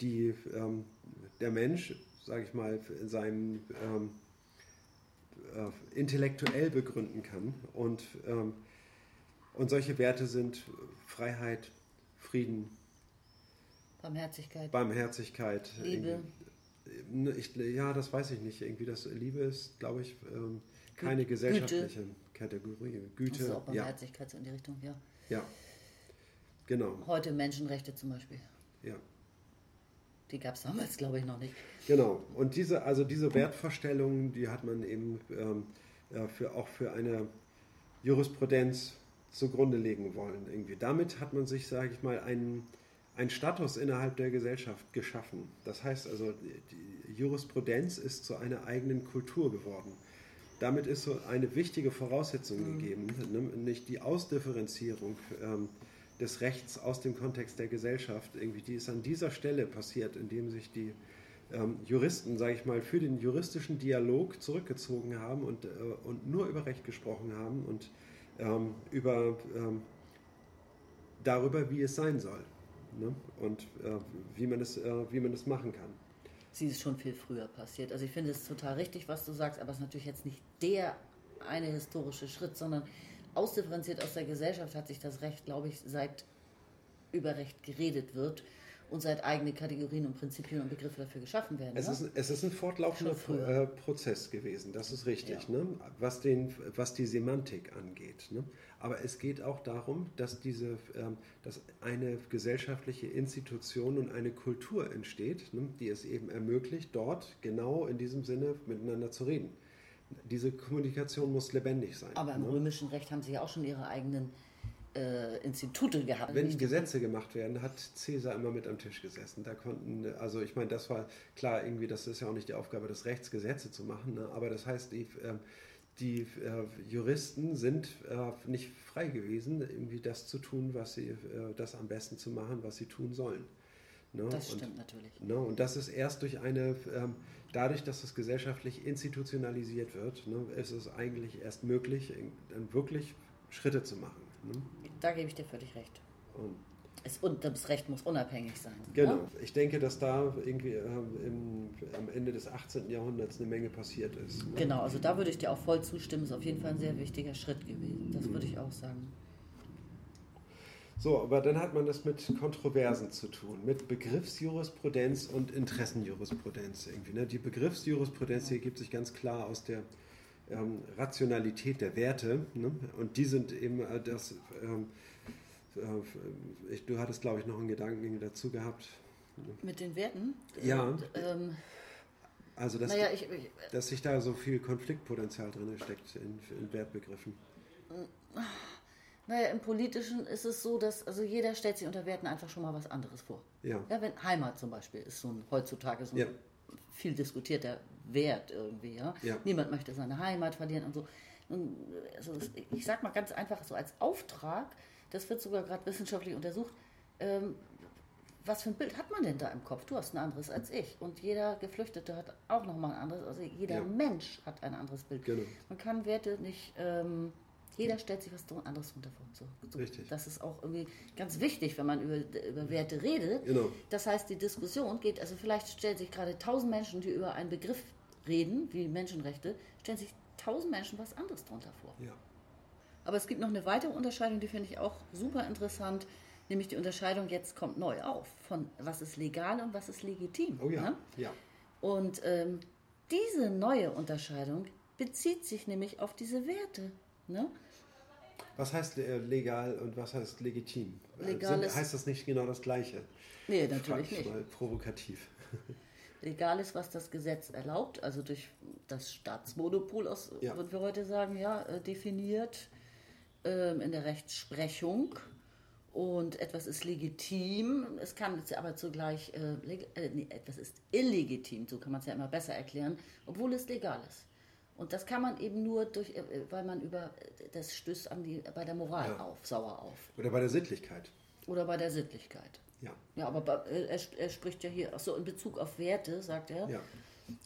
die ähm, der Mensch, sage ich mal, in seinem ähm, äh, intellektuell begründen kann. Und, ähm, und solche Werte sind Freiheit, Frieden, Barmherzigkeit, Barmherzigkeit Liebe. Ich, ja, das weiß ich nicht. Irgendwie das Liebe ist, glaube ich, ähm, keine Güte. gesellschaftliche Kategorie. Güte. Also auch Barmherzigkeit ja. so in die Richtung, ja. Ja. Genau. Heute Menschenrechte zum Beispiel. Ja. Die gab es damals, glaube ich, noch nicht. Genau. Und diese, also diese Wertvorstellungen, die hat man eben ähm, für, auch für eine Jurisprudenz zugrunde legen wollen. Irgendwie. Damit hat man sich, sage ich mal, einen, einen Status innerhalb der Gesellschaft geschaffen. Das heißt also, die Jurisprudenz ist zu einer eigenen Kultur geworden. Damit ist so eine wichtige Voraussetzung mhm. gegeben, ne? nicht die Ausdifferenzierung. Ähm, des Rechts aus dem Kontext der Gesellschaft. Irgendwie, die ist an dieser Stelle passiert, indem sich die ähm, Juristen, sage ich mal, für den juristischen Dialog zurückgezogen haben und, äh, und nur über Recht gesprochen haben und ähm, über, ähm, darüber, wie es sein soll ne? und äh, wie, man es, äh, wie man es machen kann. Sie ist schon viel früher passiert. Also ich finde es total richtig, was du sagst, aber es ist natürlich jetzt nicht der eine historische Schritt, sondern ausdifferenziert aus der Gesellschaft hat sich das Recht, glaube ich, seit über Recht geredet wird und seit eigene Kategorien und Prinzipien und Begriffe dafür geschaffen werden. Es, ne? ist, es ist ein fortlaufender äh, Prozess gewesen, das ist richtig, ja. ne? was, den, was die Semantik angeht. Ne? Aber es geht auch darum, dass, diese, ähm, dass eine gesellschaftliche Institution und eine Kultur entsteht, ne? die es eben ermöglicht, dort genau in diesem Sinne miteinander zu reden diese Kommunikation muss lebendig sein. Aber im ne? römischen Recht haben sie ja auch schon ihre eigenen äh, Institute gehabt. Wenn Gesetze gemacht werden, hat Cäsar immer mit am Tisch gesessen. Da konnten, also ich meine, das war klar, irgendwie, das ist ja auch nicht die Aufgabe des Rechts, Gesetze zu machen, ne? aber das heißt, die, äh, die äh, Juristen sind äh, nicht frei gewesen, irgendwie das zu tun, was sie, äh, das am besten zu machen, was sie tun sollen. Ne? Das stimmt und, natürlich. Ne? Und das ist erst durch eine, ähm, dadurch, dass es gesellschaftlich institutionalisiert wird, ne, ist es eigentlich erst möglich, dann wirklich Schritte zu machen. Ne? Da gebe ich dir völlig recht. Und es, und das Recht muss unabhängig sein. Genau. Ne? Ich denke, dass da irgendwie ähm, im, am Ende des 18. Jahrhunderts eine Menge passiert ist. Ne? Genau, also da würde ich dir auch voll zustimmen. Ist auf jeden Fall ein sehr wichtiger Schritt gewesen. Das mhm. würde ich auch sagen. So, aber dann hat man das mit Kontroversen zu tun, mit Begriffsjurisprudenz und Interessenjurisprudenz irgendwie. Ne? Die Begriffsjurisprudenz hier gibt sich ganz klar aus der ähm, Rationalität der Werte ne? und die sind eben äh, das. Ähm, äh, ich, du hattest, glaube ich, noch einen Gedanken dazu gehabt. Mit den Werten? Ja. Ähm, also, dass, naja, ich, ich, dass sich da so viel Konfliktpotenzial drin steckt in, in Wertbegriffen. Naja, im Politischen ist es so, dass also jeder stellt sich unter Werten einfach schon mal was anderes vor. Ja. Ja, wenn Heimat zum Beispiel ist so ein heutzutage so ein Ja. viel diskutierter Wert irgendwie, ja? Ja. Niemand möchte seine Heimat verlieren und so. Und, also das, ich sag mal ganz einfach so als Auftrag, das wird sogar gerade wissenschaftlich untersucht, ähm, was für ein Bild hat man denn da im Kopf? Du hast ein anderes als ich. Und jeder Geflüchtete hat auch nochmal ein anderes. Also jeder Ja. Mensch hat ein anderes Bild. Genau. Man kann Werte nicht. Ähm, jeder stellt sich was anderes drunter vor. So, so. Richtig. Das ist auch irgendwie ganz wichtig, wenn man über, über Werte redet. Genau. Das heißt, die Diskussion geht, also vielleicht stellen sich gerade tausend Menschen, die über einen Begriff reden, wie Menschenrechte, stellen sich tausend Menschen was anderes drunter vor. Ja. Aber es gibt noch eine weitere Unterscheidung, die finde ich auch super interessant, nämlich die Unterscheidung jetzt kommt neu auf, von was ist legal und was ist legitim. Oh ja. ne? Ja. Und ähm, diese neue Unterscheidung bezieht sich nämlich auf diese Werte. Ne? Was heißt äh, legal und was heißt legitim? Äh, Legal ist- heißt das nicht genau das Gleiche? Nee, natürlich ich nicht. Mal provokativ. Legal ist, was das Gesetz erlaubt, also durch das Staatsmonopol, aus, Ja. würden wir heute sagen, ja, äh, definiert ähm, in der Rechtsprechung. Und etwas ist legitim, es kann jetzt aber zugleich, äh, äh, nee, etwas ist illegitim, so kann man es ja immer besser erklären, obwohl es legal ist. Und das kann man eben nur durch, äh, weil man über, das stößt an die, bei der Moral Ja. auf, sauer auf. Oder bei der Sittlichkeit. Oder bei der Sittlichkeit. Ja. Ja, aber bei- äh, er, er spricht ja hier, ach so in Bezug auf Werte, sagt er. Ja.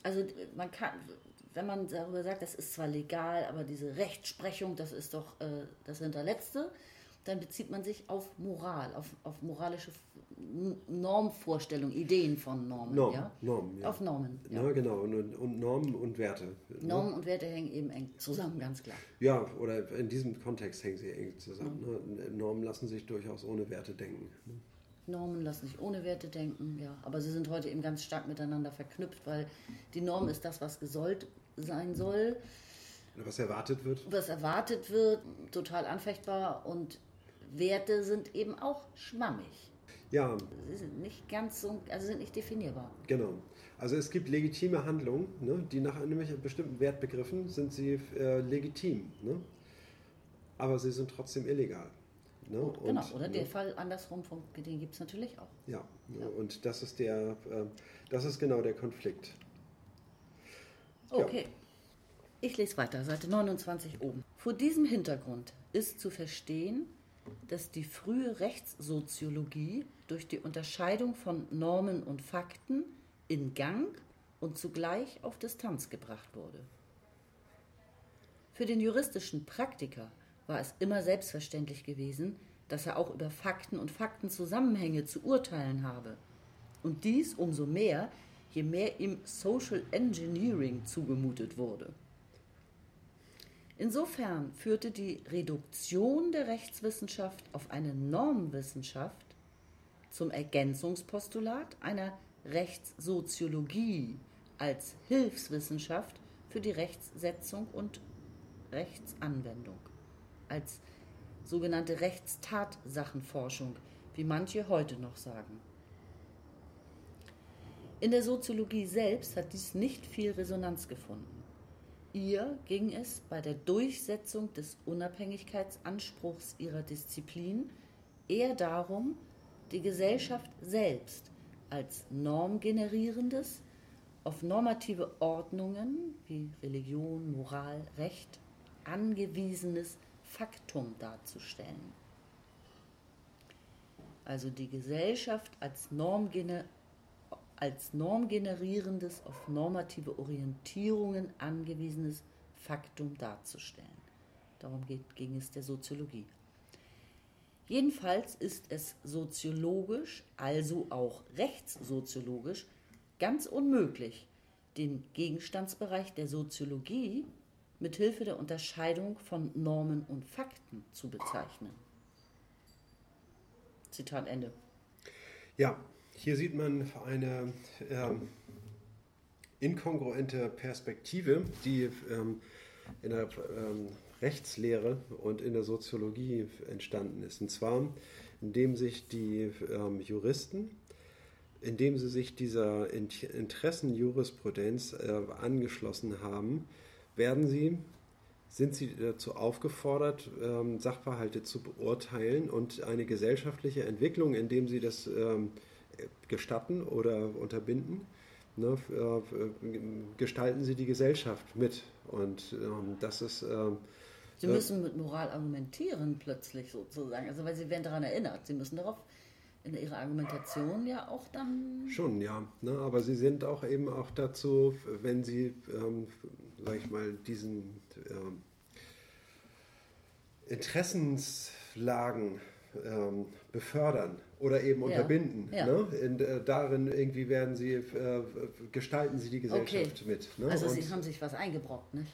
Also man kann, wenn man darüber sagt, das ist zwar legal, aber diese Rechtsprechung, das ist doch äh, das Hinterletzte, dann bezieht man sich auf Moral, auf, auf moralische N- Normvorstellungen, Ideen von Normen. Normen. Ja? Normen, ja. Auf Normen. Ja. Ja, genau. Und, und, Normen und Werte. ne? Normen und Werte hängen eben eng zusammen, ganz klar. Ja, oder in diesem Kontext hängen sie eng zusammen. Ne? Normen lassen sich durchaus ohne Werte denken. Ne? Normen lassen sich ohne Werte denken, ja. Aber sie sind heute eben ganz stark miteinander verknüpft, weil die Norm ist das, was gesollt sein soll. Was erwartet wird. was erwartet wird, total anfechtbar und Werte sind eben auch schwammig. Ja, Sie sind nicht ganz so, also sind nicht definierbar. genau. Also es gibt legitime Handlungen, ne? die nach nämlich bestimmten Wertbegriffen sind sie äh, legitim. Ne? Aber sie sind trotzdem illegal. Ne? Und, genau, oder ne? der Fall andersrum, vom, den gibt es natürlich auch. Ja, ne? und das ist der, äh, das ist genau der Konflikt. Ja. Okay. Ich lese weiter, Seite 29 oben. Vor diesem Hintergrund ist zu verstehen, dass die frühe Rechtssoziologie durch die Unterscheidung von Normen und Fakten in Gang und zugleich auf Distanz gebracht wurde. Für den juristischen Praktiker war es immer selbstverständlich gewesen, dass er auch über Fakten und Faktenzusammenhänge zu urteilen habe. Und dies umso mehr, je mehr ihm Social Engineering zugemutet wurde. Insofern führte die Reduktion der Rechtswissenschaft auf eine Normwissenschaft zum Ergänzungspostulat einer Rechtssoziologie als Hilfswissenschaft für die Rechtssetzung und Rechtsanwendung, als sogenannte Rechtstatsachenforschung, wie manche heute noch sagen. In der Soziologie selbst hat dies nicht viel Resonanz gefunden. Ihr ging es bei der Durchsetzung des Unabhängigkeitsanspruchs ihrer Disziplin eher darum, die Gesellschaft selbst als normgenerierendes, auf normative Ordnungen wie Religion, Moral, Recht angewiesenes Faktum darzustellen. Also die Gesellschaft als, Normgener als normgenerierendes, auf normative Orientierungen angewiesenes Faktum darzustellen. Darum geht, ging es der Soziologie. Jedenfalls ist es soziologisch, also auch rechtssoziologisch, ganz unmöglich, den Gegenstandsbereich der Soziologie mit Hilfe der Unterscheidung von Normen und Fakten zu bezeichnen. Zitat Ende. Ja, hier sieht man eine ähm, inkongruente Perspektive, die ähm, in der ähm, Rechtslehre und in der Soziologie entstanden ist. Und zwar, indem sich die ähm, Juristen, indem sie sich dieser Int Interessenjurisprudenz äh, angeschlossen haben, werden sie sind sie dazu aufgefordert, ähm, Sachverhalte zu beurteilen und eine gesellschaftliche Entwicklung, indem sie das ähm, gestatten oder unterbinden, ne, äh, gestalten sie die Gesellschaft mit. Und ähm, das ist. Ähm, sie müssen mit Moral argumentieren plötzlich sozusagen, also weil sie werden daran erinnert. Sie müssen darauf in ihrer Argumentation ja auch dann. Schon, ja. Ne? Aber sie sind auch eben auch dazu, wenn sie, ähm, sag ich mal, diesen ähm, Interessenslagen ähm, befördern oder eben unterbinden. Ja. Ne? In, äh, darin irgendwie werden sie, äh, gestalten sie die Gesellschaft okay. mit. Ne? Also und sie haben sich was eingebrockt, nicht?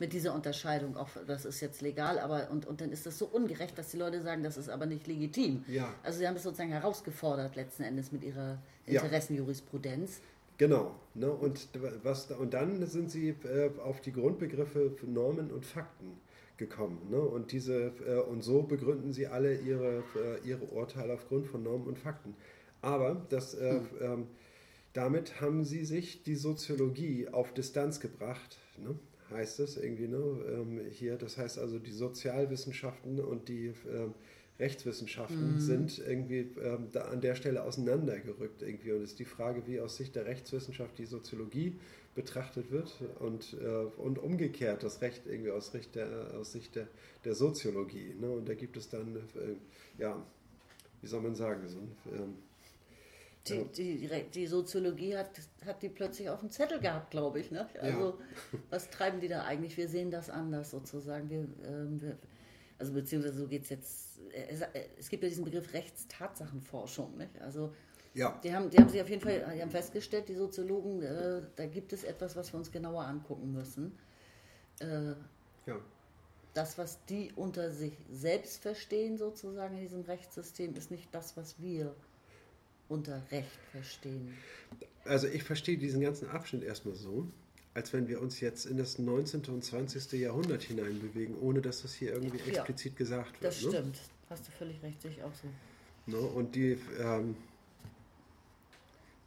Mit dieser Unterscheidung, auch das ist jetzt legal, aber und, und dann ist das so ungerecht, dass die Leute sagen, das ist aber nicht legitim. Ja. Also sie haben es sozusagen herausgefordert letzten Endes mit ihrer Interessenjurisprudenz. Genau. Ne? Und, was, und dann sind sie äh, auf die Grundbegriffe Normen und Fakten gekommen. Ne? Und, diese, äh, und so begründen sie alle ihre, äh, ihre Urteile aufgrund von Normen und Fakten. Aber das, äh, hm. ähm, damit haben sie sich die Soziologie auf Distanz gebracht, ne? heißt es irgendwie. Ne? Ähm, hier, das heißt also, die Sozialwissenschaften und die ähm, Rechtswissenschaften mhm. sind irgendwie ähm, da an der Stelle auseinandergerückt irgendwie. Und es ist die Frage, wie aus Sicht der Rechtswissenschaft die Soziologie betrachtet wird und, äh, und umgekehrt das Recht irgendwie aus, Sicht der, aus Sicht der, der Soziologie. Ne? Und da gibt es dann, äh, ja, wie soll man sagen, so ähm, die, die, die, Soziologie hat, hat die plötzlich auf dem Zettel gehabt, glaube ich. Ne? Also, ja. was treiben die da eigentlich? Wir sehen das anders sozusagen. Wir, ähm, wir, also, beziehungsweise so geht es jetzt. Es gibt ja diesen Begriff Rechtstatsachenforschung. Nicht? Also, ja. Die haben, die haben sich auf jeden Fall die haben festgestellt, die Soziologen, äh, da gibt es etwas, was wir uns genauer angucken müssen. Äh, ja. Das, was die unter sich selbst verstehen, sozusagen in diesem Rechtssystem, ist nicht das, was wir unter Recht verstehen. Also ich verstehe diesen ganzen Abschnitt erstmal so, als wenn wir uns jetzt in das 19. und 20. Jahrhundert hineinbewegen, ohne dass das hier irgendwie ja, explizit gesagt wird. Das ne? stimmt, hast du völlig recht, sehe ich auch so. Ne? Und die, ähm,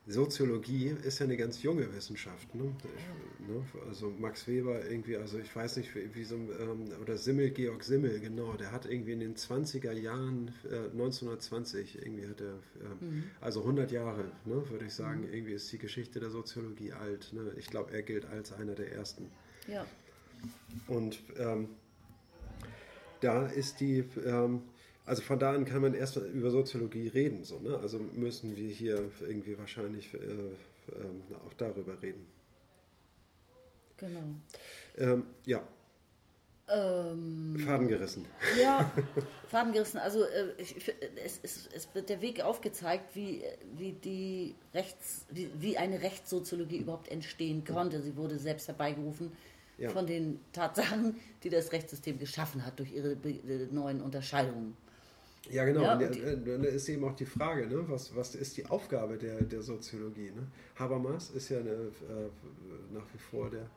Soziologie ist ja eine ganz junge Wissenschaft. Ne? ne? Also Max Weber irgendwie, also ich weiß nicht, wie, wie so, ähm, oder Simmel, Georg Simmel, genau, der hat irgendwie in den 20er Jahren, äh, 1920, irgendwie hat er, äh, mhm. also 100 Jahre, ne, würde ich sagen, mhm. irgendwie ist die Geschichte der Soziologie alt. Ne? Ich glaube, er gilt als einer der ersten. Ja. Und ähm, da ist die, ähm, also von da an kann man erst über Soziologie reden. So, ne? Also müssen wir hier irgendwie wahrscheinlich äh, äh, auch darüber reden. Genau. Ähm, ja. Ähm, Faden gerissen. Ja, Faden gerissen. Also äh, ich, es, es, es, wird der Weg aufgezeigt, wie, wie, die Rechts, wie, wie eine Rechtssoziologie überhaupt entstehen konnte. Sie wurde selbst herbeigerufen ja. von den Tatsachen, die das Rechtssystem geschaffen hat durch ihre neuen Unterscheidungen. Ja, genau. Ja, und da ist eben auch die Frage, ne? was, was ist die Aufgabe der, der Soziologie? Ne? Habermas ist ja eine, äh, nach wie vor der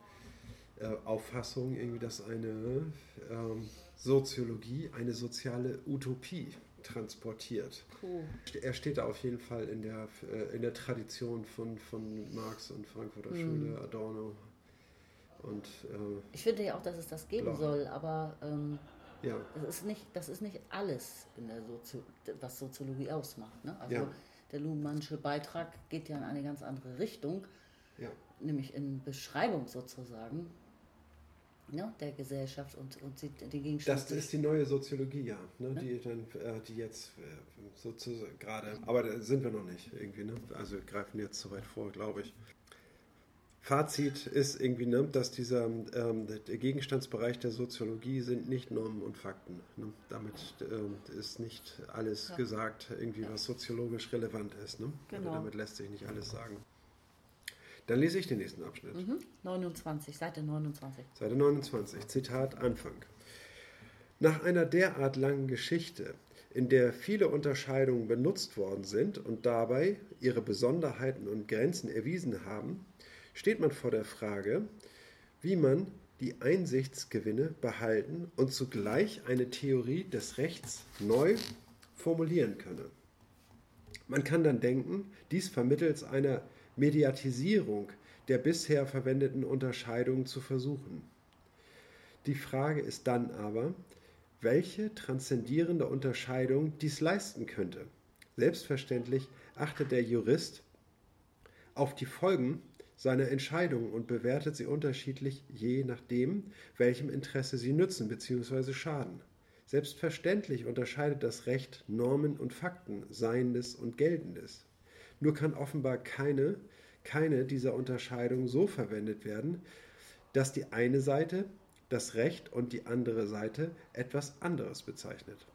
äh, Auffassung, irgendwie, dass eine ähm, Soziologie eine soziale Utopie transportiert. Cool. Er steht da auf jeden Fall in der, äh, in der Tradition von, von Marx und Frankfurter mhm. Schule, Adorno. Und, äh, ich finde ja auch, dass es das geben bla. soll, aber ähm, ja. Das ist nicht, das ist nicht alles, in der Sozi was Soziologie ausmacht. Ne? Also ja. der Luhmannsche Beitrag geht ja in eine ganz andere Richtung, ja. nämlich in Beschreibung sozusagen ne, der Gesellschaft und, und die Gegenstände. Das ist die neue Soziologie, ja, ne, ne? Die, dann, äh, die jetzt äh, sozusagen gerade, aber da sind wir noch nicht irgendwie, ne? also wir greifen jetzt zu weit vor, glaube ich. Fazit ist irgendwie, ne, dass dieser ähm, der Gegenstandsbereich der Soziologie sind nicht Normen und Fakten. Ne? Damit ähm, ist nicht alles ja. gesagt, irgendwie, was soziologisch relevant ist. Ne? Genau. damit lässt sich nicht alles sagen. Dann lese ich den nächsten Abschnitt. Mhm. 29, Seite 29. Seite 29, Zitat Anfang. Nach einer derart langen Geschichte, in der viele Unterscheidungen benutzt worden sind und dabei ihre Besonderheiten und Grenzen erwiesen haben, steht man vor der Frage, wie man die Einsichtsgewinne behalten und zugleich eine Theorie des Rechts neu formulieren könne. Man kann dann denken, dies vermittels einer Mediatisierung der bisher verwendeten Unterscheidungen zu versuchen. Die Frage ist dann aber, welche transzendierende Unterscheidung dies leisten könnte. Selbstverständlich achtet der Jurist auf die Folgen seiner Entscheidung und bewertet sie unterschiedlich, je nachdem, welchem Interesse sie nützen bzw. schaden. Selbstverständlich unterscheidet das Recht Normen und Fakten, Seiendes und Geltendes. Nur kann offenbar keine, keine dieser Unterscheidungen so verwendet werden, dass die eine Seite das Recht und die andere Seite etwas anderes bezeichnet.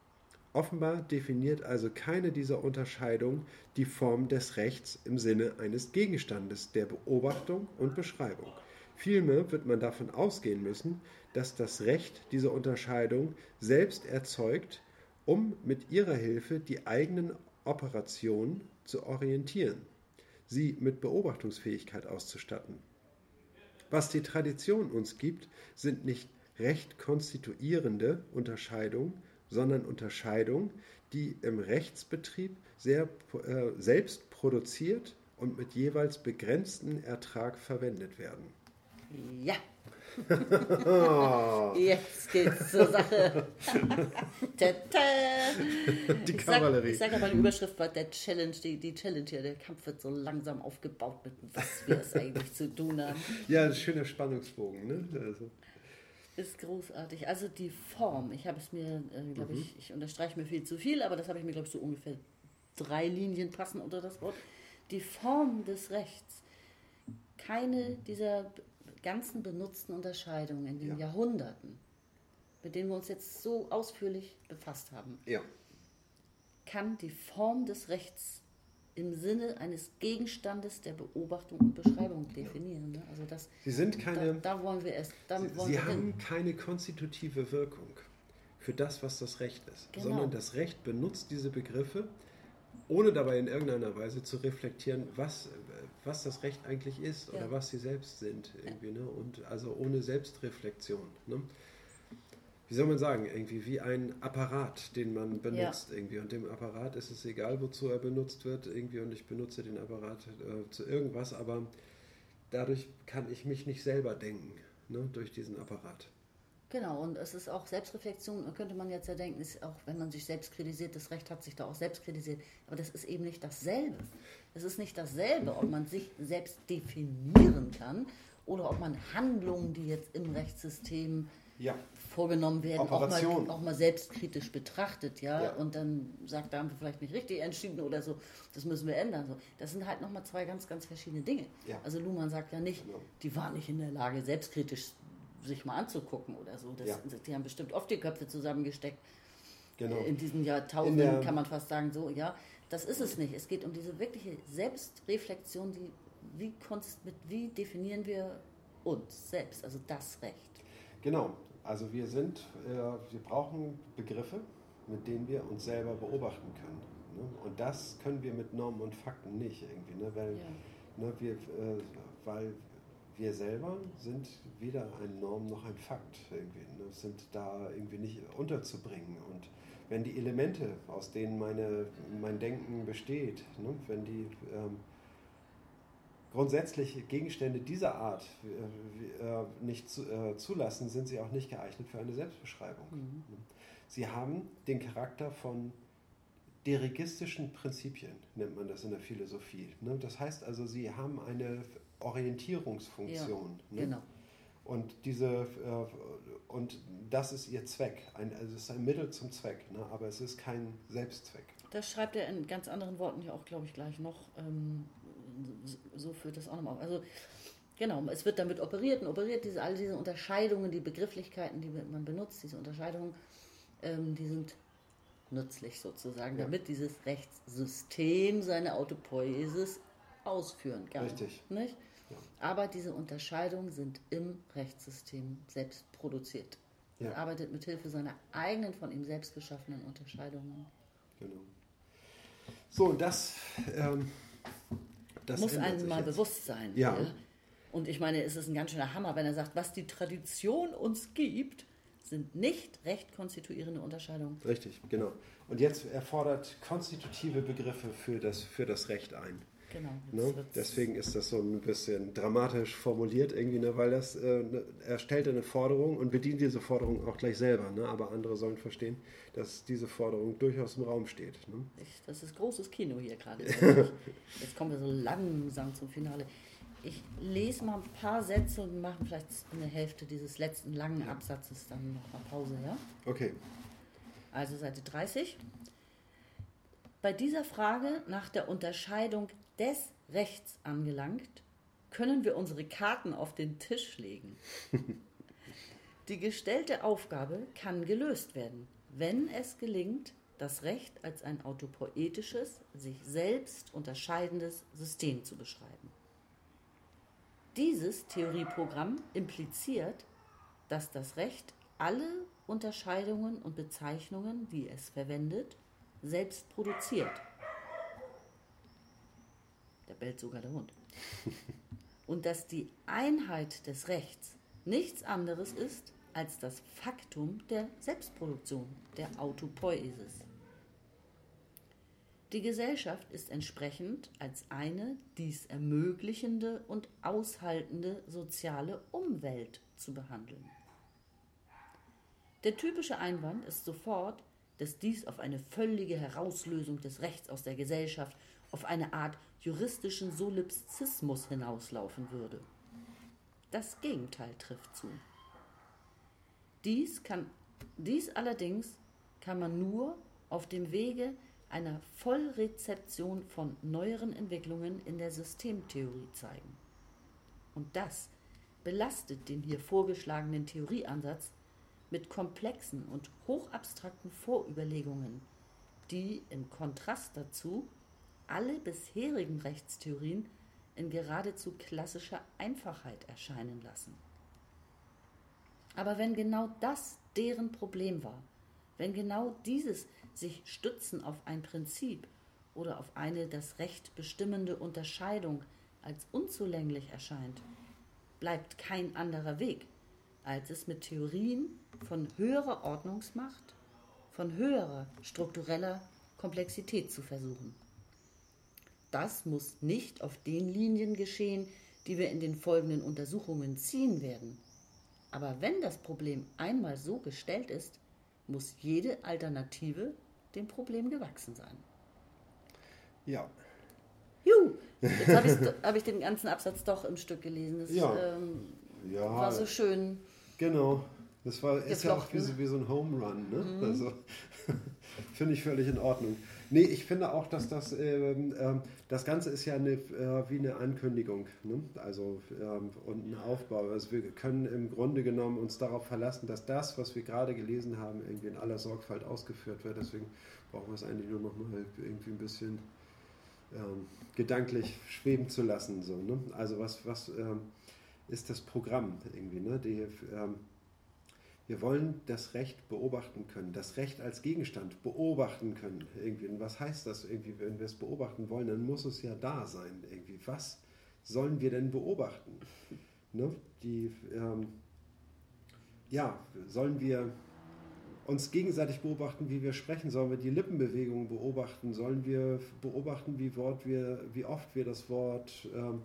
Offenbar definiert also keine dieser Unterscheidungen die Form des Rechts im Sinne eines Gegenstandes der Beobachtung und Beschreibung. Vielmehr wird man davon ausgehen müssen, dass das Recht diese Unterscheidung selbst erzeugt, um mit ihrer Hilfe die eigenen Operationen zu orientieren, sie mit Beobachtungsfähigkeit auszustatten. Was die Tradition uns gibt, sind nicht recht konstituierende Unterscheidungen, sondern Unterscheidungen, die im Rechtsbetrieb sehr, äh, selbst produziert und mit jeweils begrenztem Ertrag verwendet werden. Ja. Jetzt geht's zur Sache. die Kavallerie. Ich sage sag aber, die Überschrift war der Challenge, die, die Challenge hier. Der Kampf wird so langsam aufgebaut, mit was wir es eigentlich zu tun haben. Ja, ein schöner Spannungsbogen. Ne? Also. Ist großartig. Also die Form, ich habe es mir, äh, glaube mhm. ich, ich unterstreiche mir viel zu viel, aber das habe ich mir, glaube ich, so ungefähr drei Linien passen unter das Wort. Die Form des Rechts. Keine dieser ganzen benutzten Unterscheidungen in den ja. Jahrhunderten, mit denen wir uns jetzt so ausführlich befasst haben, ja. kann die Form des Rechts im Sinne eines Gegenstandes der Beobachtung und Beschreibung definieren. Ne? Also das, Sie sind keine. Da, da wollen wir. Da Sie, Sie haben hin. keine konstitutive Wirkung für das, was das Recht ist, genau. sondern das Recht benutzt diese Begriffe, ohne dabei in irgendeiner Weise zu reflektieren, was, was das Recht eigentlich ist ja. oder was sie selbst sind. Irgendwie, ne? Und also ohne Selbstreflexion. Ne? Wie soll man sagen, irgendwie wie ein Apparat, den man benutzt ja. irgendwie. Und dem Apparat ist es egal, wozu er benutzt wird irgendwie. Und ich benutze den Apparat äh, zu irgendwas, aber dadurch kann ich mich nicht selber denken, ne, durch diesen Apparat. Genau, und es ist auch Selbstreflexion, könnte man jetzt ja denken, ist auch wenn man sich selbst kritisiert, das Recht hat sich da auch selbst kritisiert, aber das ist eben nicht dasselbe. Es ist nicht dasselbe, ob man sich selbst definieren kann oder ob man Handlungen, die jetzt im Rechtssystem ja. Vorgenommen werden, auch mal, auch mal, selbstkritisch betrachtet, ja? ja? und dann sagt, da haben wir vielleicht nicht richtig entschieden oder so, das müssen wir ändern. So. Das sind halt nochmal zwei ganz, ganz verschiedene Dinge. Ja. Also Luhmann sagt ja nicht, genau. die waren nicht in der Lage, selbstkritisch sich mal anzugucken oder so. Das, ja. Die haben bestimmt oft die Köpfe zusammengesteckt. Genau. In diesen Jahrtausenden kann man fast sagen, so, ja, das ist es nicht. Es geht um diese wirkliche Selbstreflexion, die, wie, mit, wie definieren wir uns selbst, also das Recht. Genau, also wir sind, äh, wir brauchen Begriffe, mit denen wir uns selber beobachten können. Ne? Und das können wir mit Normen und Fakten nicht irgendwie, ne? weil, ja. ne, wir, äh, weil wir selber sind weder ein Norm noch ein Fakt irgendwie, ne? sind da irgendwie nicht unterzubringen. Und wenn die Elemente, aus denen meine, mein Denken besteht, ne? wenn die ähm, grundsätzlich Gegenstände dieser Art äh, äh, nicht äh, zulassen, sind sie auch nicht geeignet für eine Selbstbeschreibung. Mhm. Sie haben den Charakter von dirigistischen Prinzipien, nennt man das in der Philosophie. Ne? Das heißt also, sie haben eine Orientierungsfunktion. Ja, ne? Genau. Und, diese, und das ist ihr Zweck. Ein, also es ist ein Mittel zum Zweck, ne? aber es ist kein Selbstzweck. Das schreibt er in ganz anderen Worten ja auch, glaube ich, gleich noch. Ähm so führt das auch nochmal auf. Also genau, es wird damit operiert und operiert, diese, all diese Unterscheidungen, die Begrifflichkeiten, die man benutzt, diese Unterscheidungen, ähm, die sind nützlich sozusagen, ja. damit dieses Rechtssystem seine Autopoiesis ausführen kann. Richtig. Nicht? Ja. Aber diese Unterscheidungen sind im Rechtssystem selbst produziert. Ja. Er arbeitet mit Hilfe seiner eigenen, von ihm selbst geschaffenen Unterscheidungen. Genau. So, das ähm, das muss einem mal jetzt. bewusst sein. Ja. ja. Und ich meine, es ist ein ganz schöner Hammer, wenn er sagt, was die Tradition uns gibt, sind nicht recht konstituierende Unterscheidungen. Richtig, genau. Und jetzt erfordert konstitutive Begriffe für das, für das Recht ein. Genau. Ne? Deswegen ist das so ein bisschen dramatisch formuliert irgendwie, ne? weil das äh, ne, er stellt eine Forderung und bedient diese Forderung auch gleich selber. Ne? Aber andere sollen verstehen, dass diese Forderung durchaus im Raum steht. Ne? Ich, das ist großes Kino hier gerade. Jetzt kommen wir so langsam zum Finale. Ich lese mal ein paar Sätze und machen vielleicht eine Hälfte dieses letzten langen Absatzes dann noch mal Pause, ja? Okay. Also Seite 30. Bei dieser Frage nach der Unterscheidung des Rechts angelangt, können wir unsere Karten auf den Tisch legen. Die gestellte Aufgabe kann gelöst werden, wenn es gelingt, das Recht als ein autopoetisches, sich selbst unterscheidendes System zu beschreiben. Dieses Theorieprogramm impliziert, dass das Recht alle Unterscheidungen und Bezeichnungen, die es verwendet, selbst produziert. Der bellt sogar der Hund. Und dass die Einheit des Rechts nichts anderes ist als das Faktum der Selbstproduktion, der Autopoiesis. Die Gesellschaft ist entsprechend als eine dies ermöglichende und aushaltende soziale Umwelt zu behandeln. Der typische Einwand ist sofort, dass dies auf eine völlige Herauslösung des Rechts aus der Gesellschaft, auf eine Art juristischen Solipsismus hinauslaufen würde. Das Gegenteil trifft zu. Dies, kann, dies allerdings kann man nur auf dem Wege einer Vollrezeption von neueren Entwicklungen in der Systemtheorie zeigen. Und das belastet den hier vorgeschlagenen Theorieansatz mit komplexen und hochabstrakten Vorüberlegungen, die im Kontrast dazu alle bisherigen Rechtstheorien in geradezu klassischer Einfachheit erscheinen lassen. Aber wenn genau das deren Problem war, wenn genau dieses sich stützen auf ein Prinzip oder auf eine das Recht bestimmende Unterscheidung als unzulänglich erscheint, bleibt kein anderer Weg, als es mit Theorien von höherer Ordnungsmacht, von höherer struktureller Komplexität zu versuchen. Das muss nicht auf den Linien geschehen, die wir in den folgenden Untersuchungen ziehen werden. Aber wenn das Problem einmal so gestellt ist, muss jede Alternative dem Problem gewachsen sein. Ja. Juhu, jetzt habe hab ich den ganzen Absatz doch im Stück gelesen. Das ja. Ähm, ja. war so schön. Genau. Das war, ist ja auch wie so, wie so ein Home Run. Ne? Mhm. Also, finde ich völlig in Ordnung. Nee, ich finde auch, dass das, ähm, ähm, das Ganze ist ja eine, äh, wie eine Ankündigung, ne? also ähm, und ein Aufbau. Also wir können im Grunde genommen uns darauf verlassen, dass das, was wir gerade gelesen haben, irgendwie in aller Sorgfalt ausgeführt wird. Deswegen brauchen wir es eigentlich nur noch mal irgendwie ein bisschen ähm, gedanklich schweben zu lassen. So, ne? Also was, was ähm, ist das Programm irgendwie? Ne? Die, ähm, wir wollen das Recht beobachten können, das Recht als Gegenstand beobachten können. Irgendwie. Und was heißt das irgendwie, wenn wir es beobachten wollen, dann muss es ja da sein. Irgendwie. Was sollen wir denn beobachten? Ne? Die, ähm, ja, sollen wir uns gegenseitig beobachten, wie wir sprechen? Sollen wir die Lippenbewegungen beobachten? Sollen wir beobachten, wie, Wort wir, wie oft wir das Wort ähm,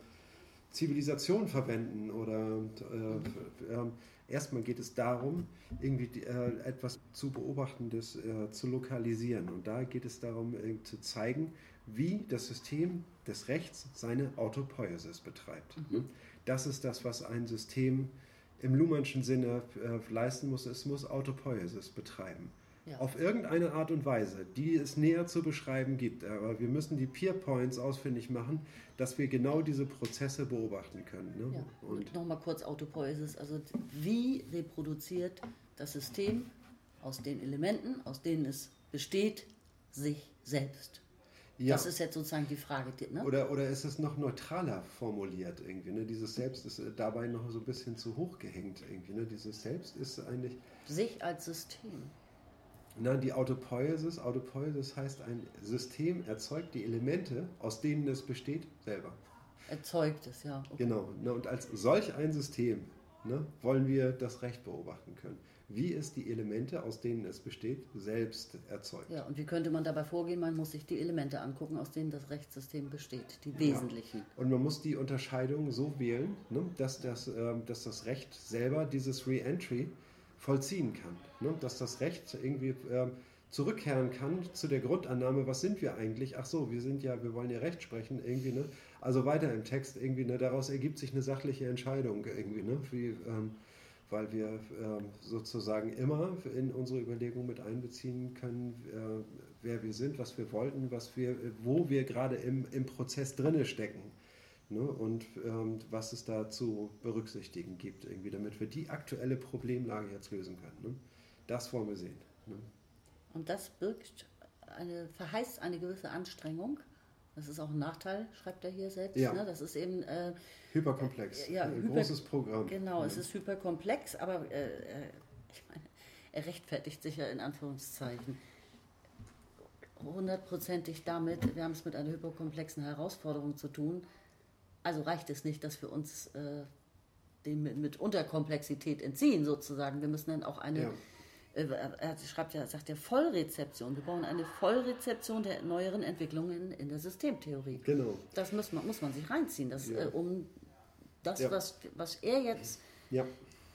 Zivilisation verwenden? Oder äh, äh, erstmal geht es darum, irgendwie äh, etwas zu beobachtendes äh, zu lokalisieren. Und da geht es darum, äh, zu zeigen, wie das System des Rechts seine Autopoiesis betreibt. Mhm. Das ist das, was ein System im Luhmannschen Sinne äh, leisten muss. Es muss Autopoiesis betreiben. Ja. Auf irgendeine Art und Weise, die es näher zu beschreiben gibt. Aber wir müssen die Peer Points ausfindig machen, dass wir genau diese Prozesse beobachten können. Ne? Ja. Und, und nochmal kurz Autopoiesis. Also wie reproduziert das System aus den Elementen, aus denen es besteht, sich selbst? Ja. Das ist jetzt sozusagen die Frage. Ne? Oder, oder ist es noch neutraler formuliert irgendwie? Ne? Dieses Selbst ist dabei noch so ein bisschen zu hoch gehängt irgendwie. Ne? Dieses Selbst ist eigentlich... Sich als System. Nein, die Autopoiesis. Autopoiesis heißt, ein System erzeugt die Elemente, aus denen es besteht, selber. Erzeugt es, ja. Okay. Genau. Und als solch ein System ne, wollen wir das Recht beobachten können. Wie es die Elemente, aus denen es besteht, selbst erzeugt. Ja, und wie könnte man dabei vorgehen? Man muss sich die Elemente angucken, aus denen das Rechtssystem besteht, die wesentlichen. Ja. Und man muss die Unterscheidung so wählen, ne, dass, das, äh, dass das Recht selber dieses Re-Entry vollziehen kann. Ne, dass das Recht irgendwie äh, zurückkehren kann zu der Grundannahme, was sind wir eigentlich? Ach so, wir sind ja, wir wollen ja Recht sprechen, irgendwie, ne? Also weiter im Text irgendwie, ne? Daraus ergibt sich eine sachliche Entscheidung irgendwie, ne? Wie, ähm, weil wir ähm, sozusagen immer in unsere Überlegung mit einbeziehen können, äh, wer wir sind, was wir wollten, was wir, wo wir gerade im, im Prozess drinne stecken. Ne? Und ähm, was es da zu berücksichtigen gibt, irgendwie, damit wir die aktuelle Problemlage jetzt lösen können. Ne? Das wollen wir sehen. Ne? Und das birgt eine, verheißt eine gewisse Anstrengung. Das ist auch ein Nachteil, schreibt er hier selbst. Ja. Ne? Das ist eben. Äh, hyperkomplex. Ja, ein hyper, großes Programm. Genau, es ist hyperkomplex, aber äh, äh, ich meine, er rechtfertigt sich ja in Anführungszeichen hundertprozentig damit, wir haben es mit einer hyperkomplexen Herausforderung zu tun. Also reicht es nicht, dass wir uns äh, dem mit, mit Unterkomplexität entziehen, sozusagen. Wir müssen dann auch eine. Ja äh, er schreibt ja, sagt ja Vollrezeption. Wir brauchen eine Vollrezeption der neueren Entwicklungen in der Systemtheorie. Genau. Das muss man, muss man sich reinziehen, dass, ja. äh, um das, ja. was, was er jetzt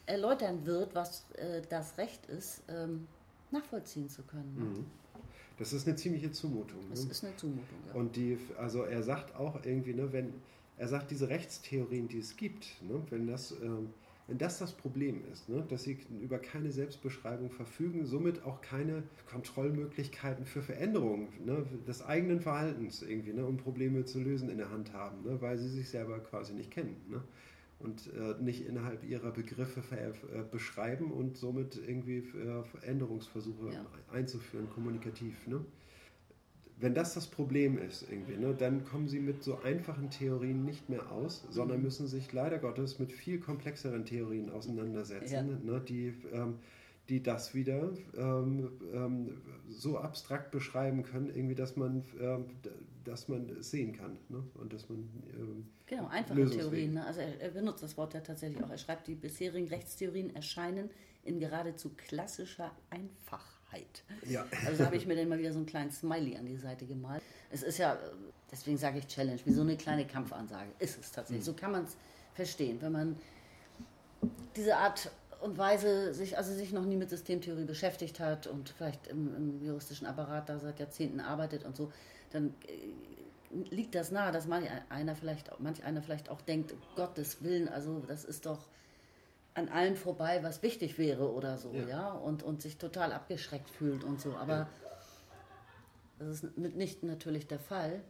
erläutern wird, was äh, das Recht ist, ähm, nachvollziehen zu können. Mhm. Das ist eine ziemliche Zumutung. Das ne? ist eine Zumutung, ja. Und die, also er sagt auch irgendwie, ne, wenn, er sagt, diese Rechtstheorien, die es gibt, ne, wenn das ähm, wenn das das Problem ist, ne, dass sie über keine Selbstbeschreibung verfügen, somit auch keine Kontrollmöglichkeiten für Veränderungen ne, des eigenen Verhaltens irgendwie, ne, um Probleme zu lösen in der Hand haben, ne, weil sie sich selber quasi nicht kennen ne, und äh, nicht innerhalb ihrer Begriffe äh, beschreiben und somit irgendwie äh, Veränderungsversuche ja. einzuführen, kommunikativ. Ne wenn das das Problem ist, irgendwie, ne, dann kommen sie mit so einfachen Theorien nicht mehr aus, sondern mhm. müssen sich leider Gottes mit viel komplexeren Theorien auseinandersetzen, ja. ne, die, ähm, die das wieder ähm, ähm, so abstrakt beschreiben können, irgendwie, dass man, ähm, dass man es sehen kann ne, und dass man ähm, genau einfache Theorien. Ne? Also er, er benutzt das Wort ja tatsächlich auch. Er schreibt, die bisherigen Rechtstheorien erscheinen in geradezu klassischer Einfachheit. Einfachheit. Ja. Also da habe ich mir dann mal wieder so einen kleinen Smiley an die Seite gemalt. Es ist ja, deswegen sage ich Challenge, wie so eine kleine Kampfansage. Ist es tatsächlich. Mhm. So kann man es verstehen, wenn man diese Art und Weise sich, also sich noch nie mit Systemtheorie beschäftigt hat und vielleicht im, im juristischen Apparat da seit Jahrzehnten arbeitet und so, dann äh, liegt das nahe, dass manch einer vielleicht, manch einer vielleicht auch denkt, Gottes Willen, also das ist doch an allem vorbei, was wichtig wäre oder so, ja, ja? Und, und sich total abgeschreckt fühlt und so. Aber ja. das ist mitnichten natürlich der Fall,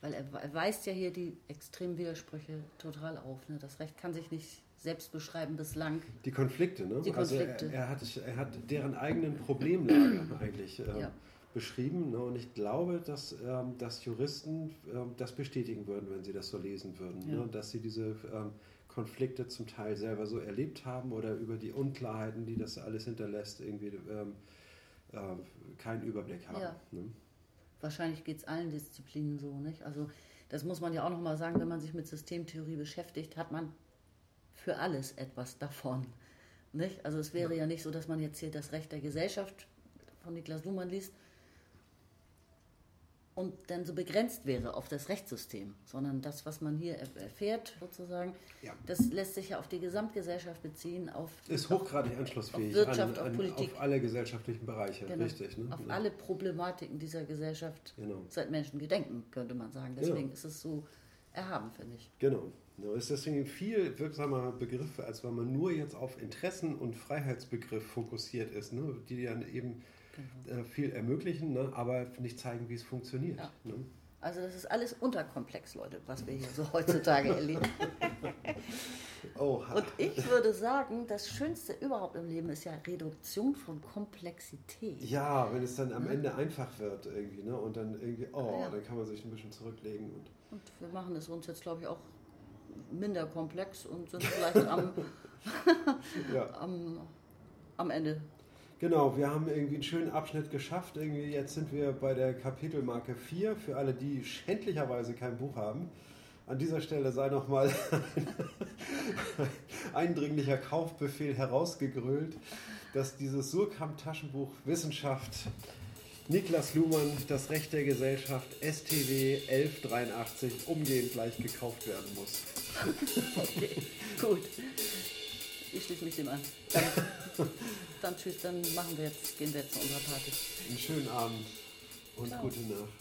weil er, er weist ja hier die extremen Widersprüche total auf. Ne? Das Recht kann sich nicht selbst beschreiben bislang. Die Konflikte, ne? Die Konflikte. Also er, er, hat, er hat deren eigenen Problemlage eigentlich äh, ja. beschrieben. Ne? Und ich glaube, dass, ähm, dass Juristen ähm, das bestätigen würden, wenn sie das so lesen würden. Ne? Dass sie diese ähm, Konflikte zum Teil selber so erlebt haben oder über die Unklarheiten, die das alles hinterlässt, irgendwie ähm, äh, keinen Überblick haben. Ja. Ne? Wahrscheinlich geht es allen Disziplinen so, nicht? Also das muss man ja auch nochmal sagen, wenn man sich mit Systemtheorie beschäftigt, hat man für alles etwas davon. Nicht? Also es wäre ja. ja nicht so, dass man jetzt hier das Recht der Gesellschaft von Niklas Luhmann liest und dann so begrenzt wäre auf das Rechtssystem, sondern das, was man hier erfährt, sozusagen, ja. das lässt sich ja auf die Gesamtgesellschaft beziehen, auf ist hochgradig anschlussfähig auf Wirtschaft, an, an, auf Politik, auf alle gesellschaftlichen Bereiche, genau. richtig, ne? auf ja. alle Problematiken dieser Gesellschaft genau. seit Menschengedenken könnte man sagen. Deswegen genau. ist es so erhaben, finde ich. Genau. No, ist deswegen ein viel wirksamer Begriff, als wenn man nur jetzt auf Interessen und Freiheitsbegriff fokussiert ist, ne? die dann eben genau. viel ermöglichen, ne? aber nicht zeigen, wie es funktioniert. Ja. Ne? Also das ist alles unterkomplex, Leute, was wir hier so heutzutage erleben. Oha. Und ich würde sagen, das Schönste überhaupt im Leben ist ja Reduktion von Komplexität. Ja, wenn es dann am Ende einfach wird irgendwie, ne? Und dann irgendwie, oh, ja. dann kann man sich ein bisschen zurücklegen. Und, und wir machen es uns jetzt, glaube ich, auch minder komplex und sind vielleicht am, ja. am, am Ende Genau, wir haben irgendwie einen schönen Abschnitt geschafft. Irgendwie jetzt sind wir bei der Kapitelmarke 4 für alle, die schändlicherweise kein Buch haben. An dieser Stelle sei nochmal ein eindringlicher Kaufbefehl herausgegrölt, dass dieses Surkamp-Taschenbuch Wissenschaft Niklas Luhmann, das Recht der Gesellschaft, STW 1183, umgehend gleich gekauft werden muss. Okay, gut. Ich schließe mich dem an. Dann, dann tschüss, dann machen wir jetzt, gehen wir jetzt zu unserer Party. Einen schönen Abend und Ciao. gute Nacht.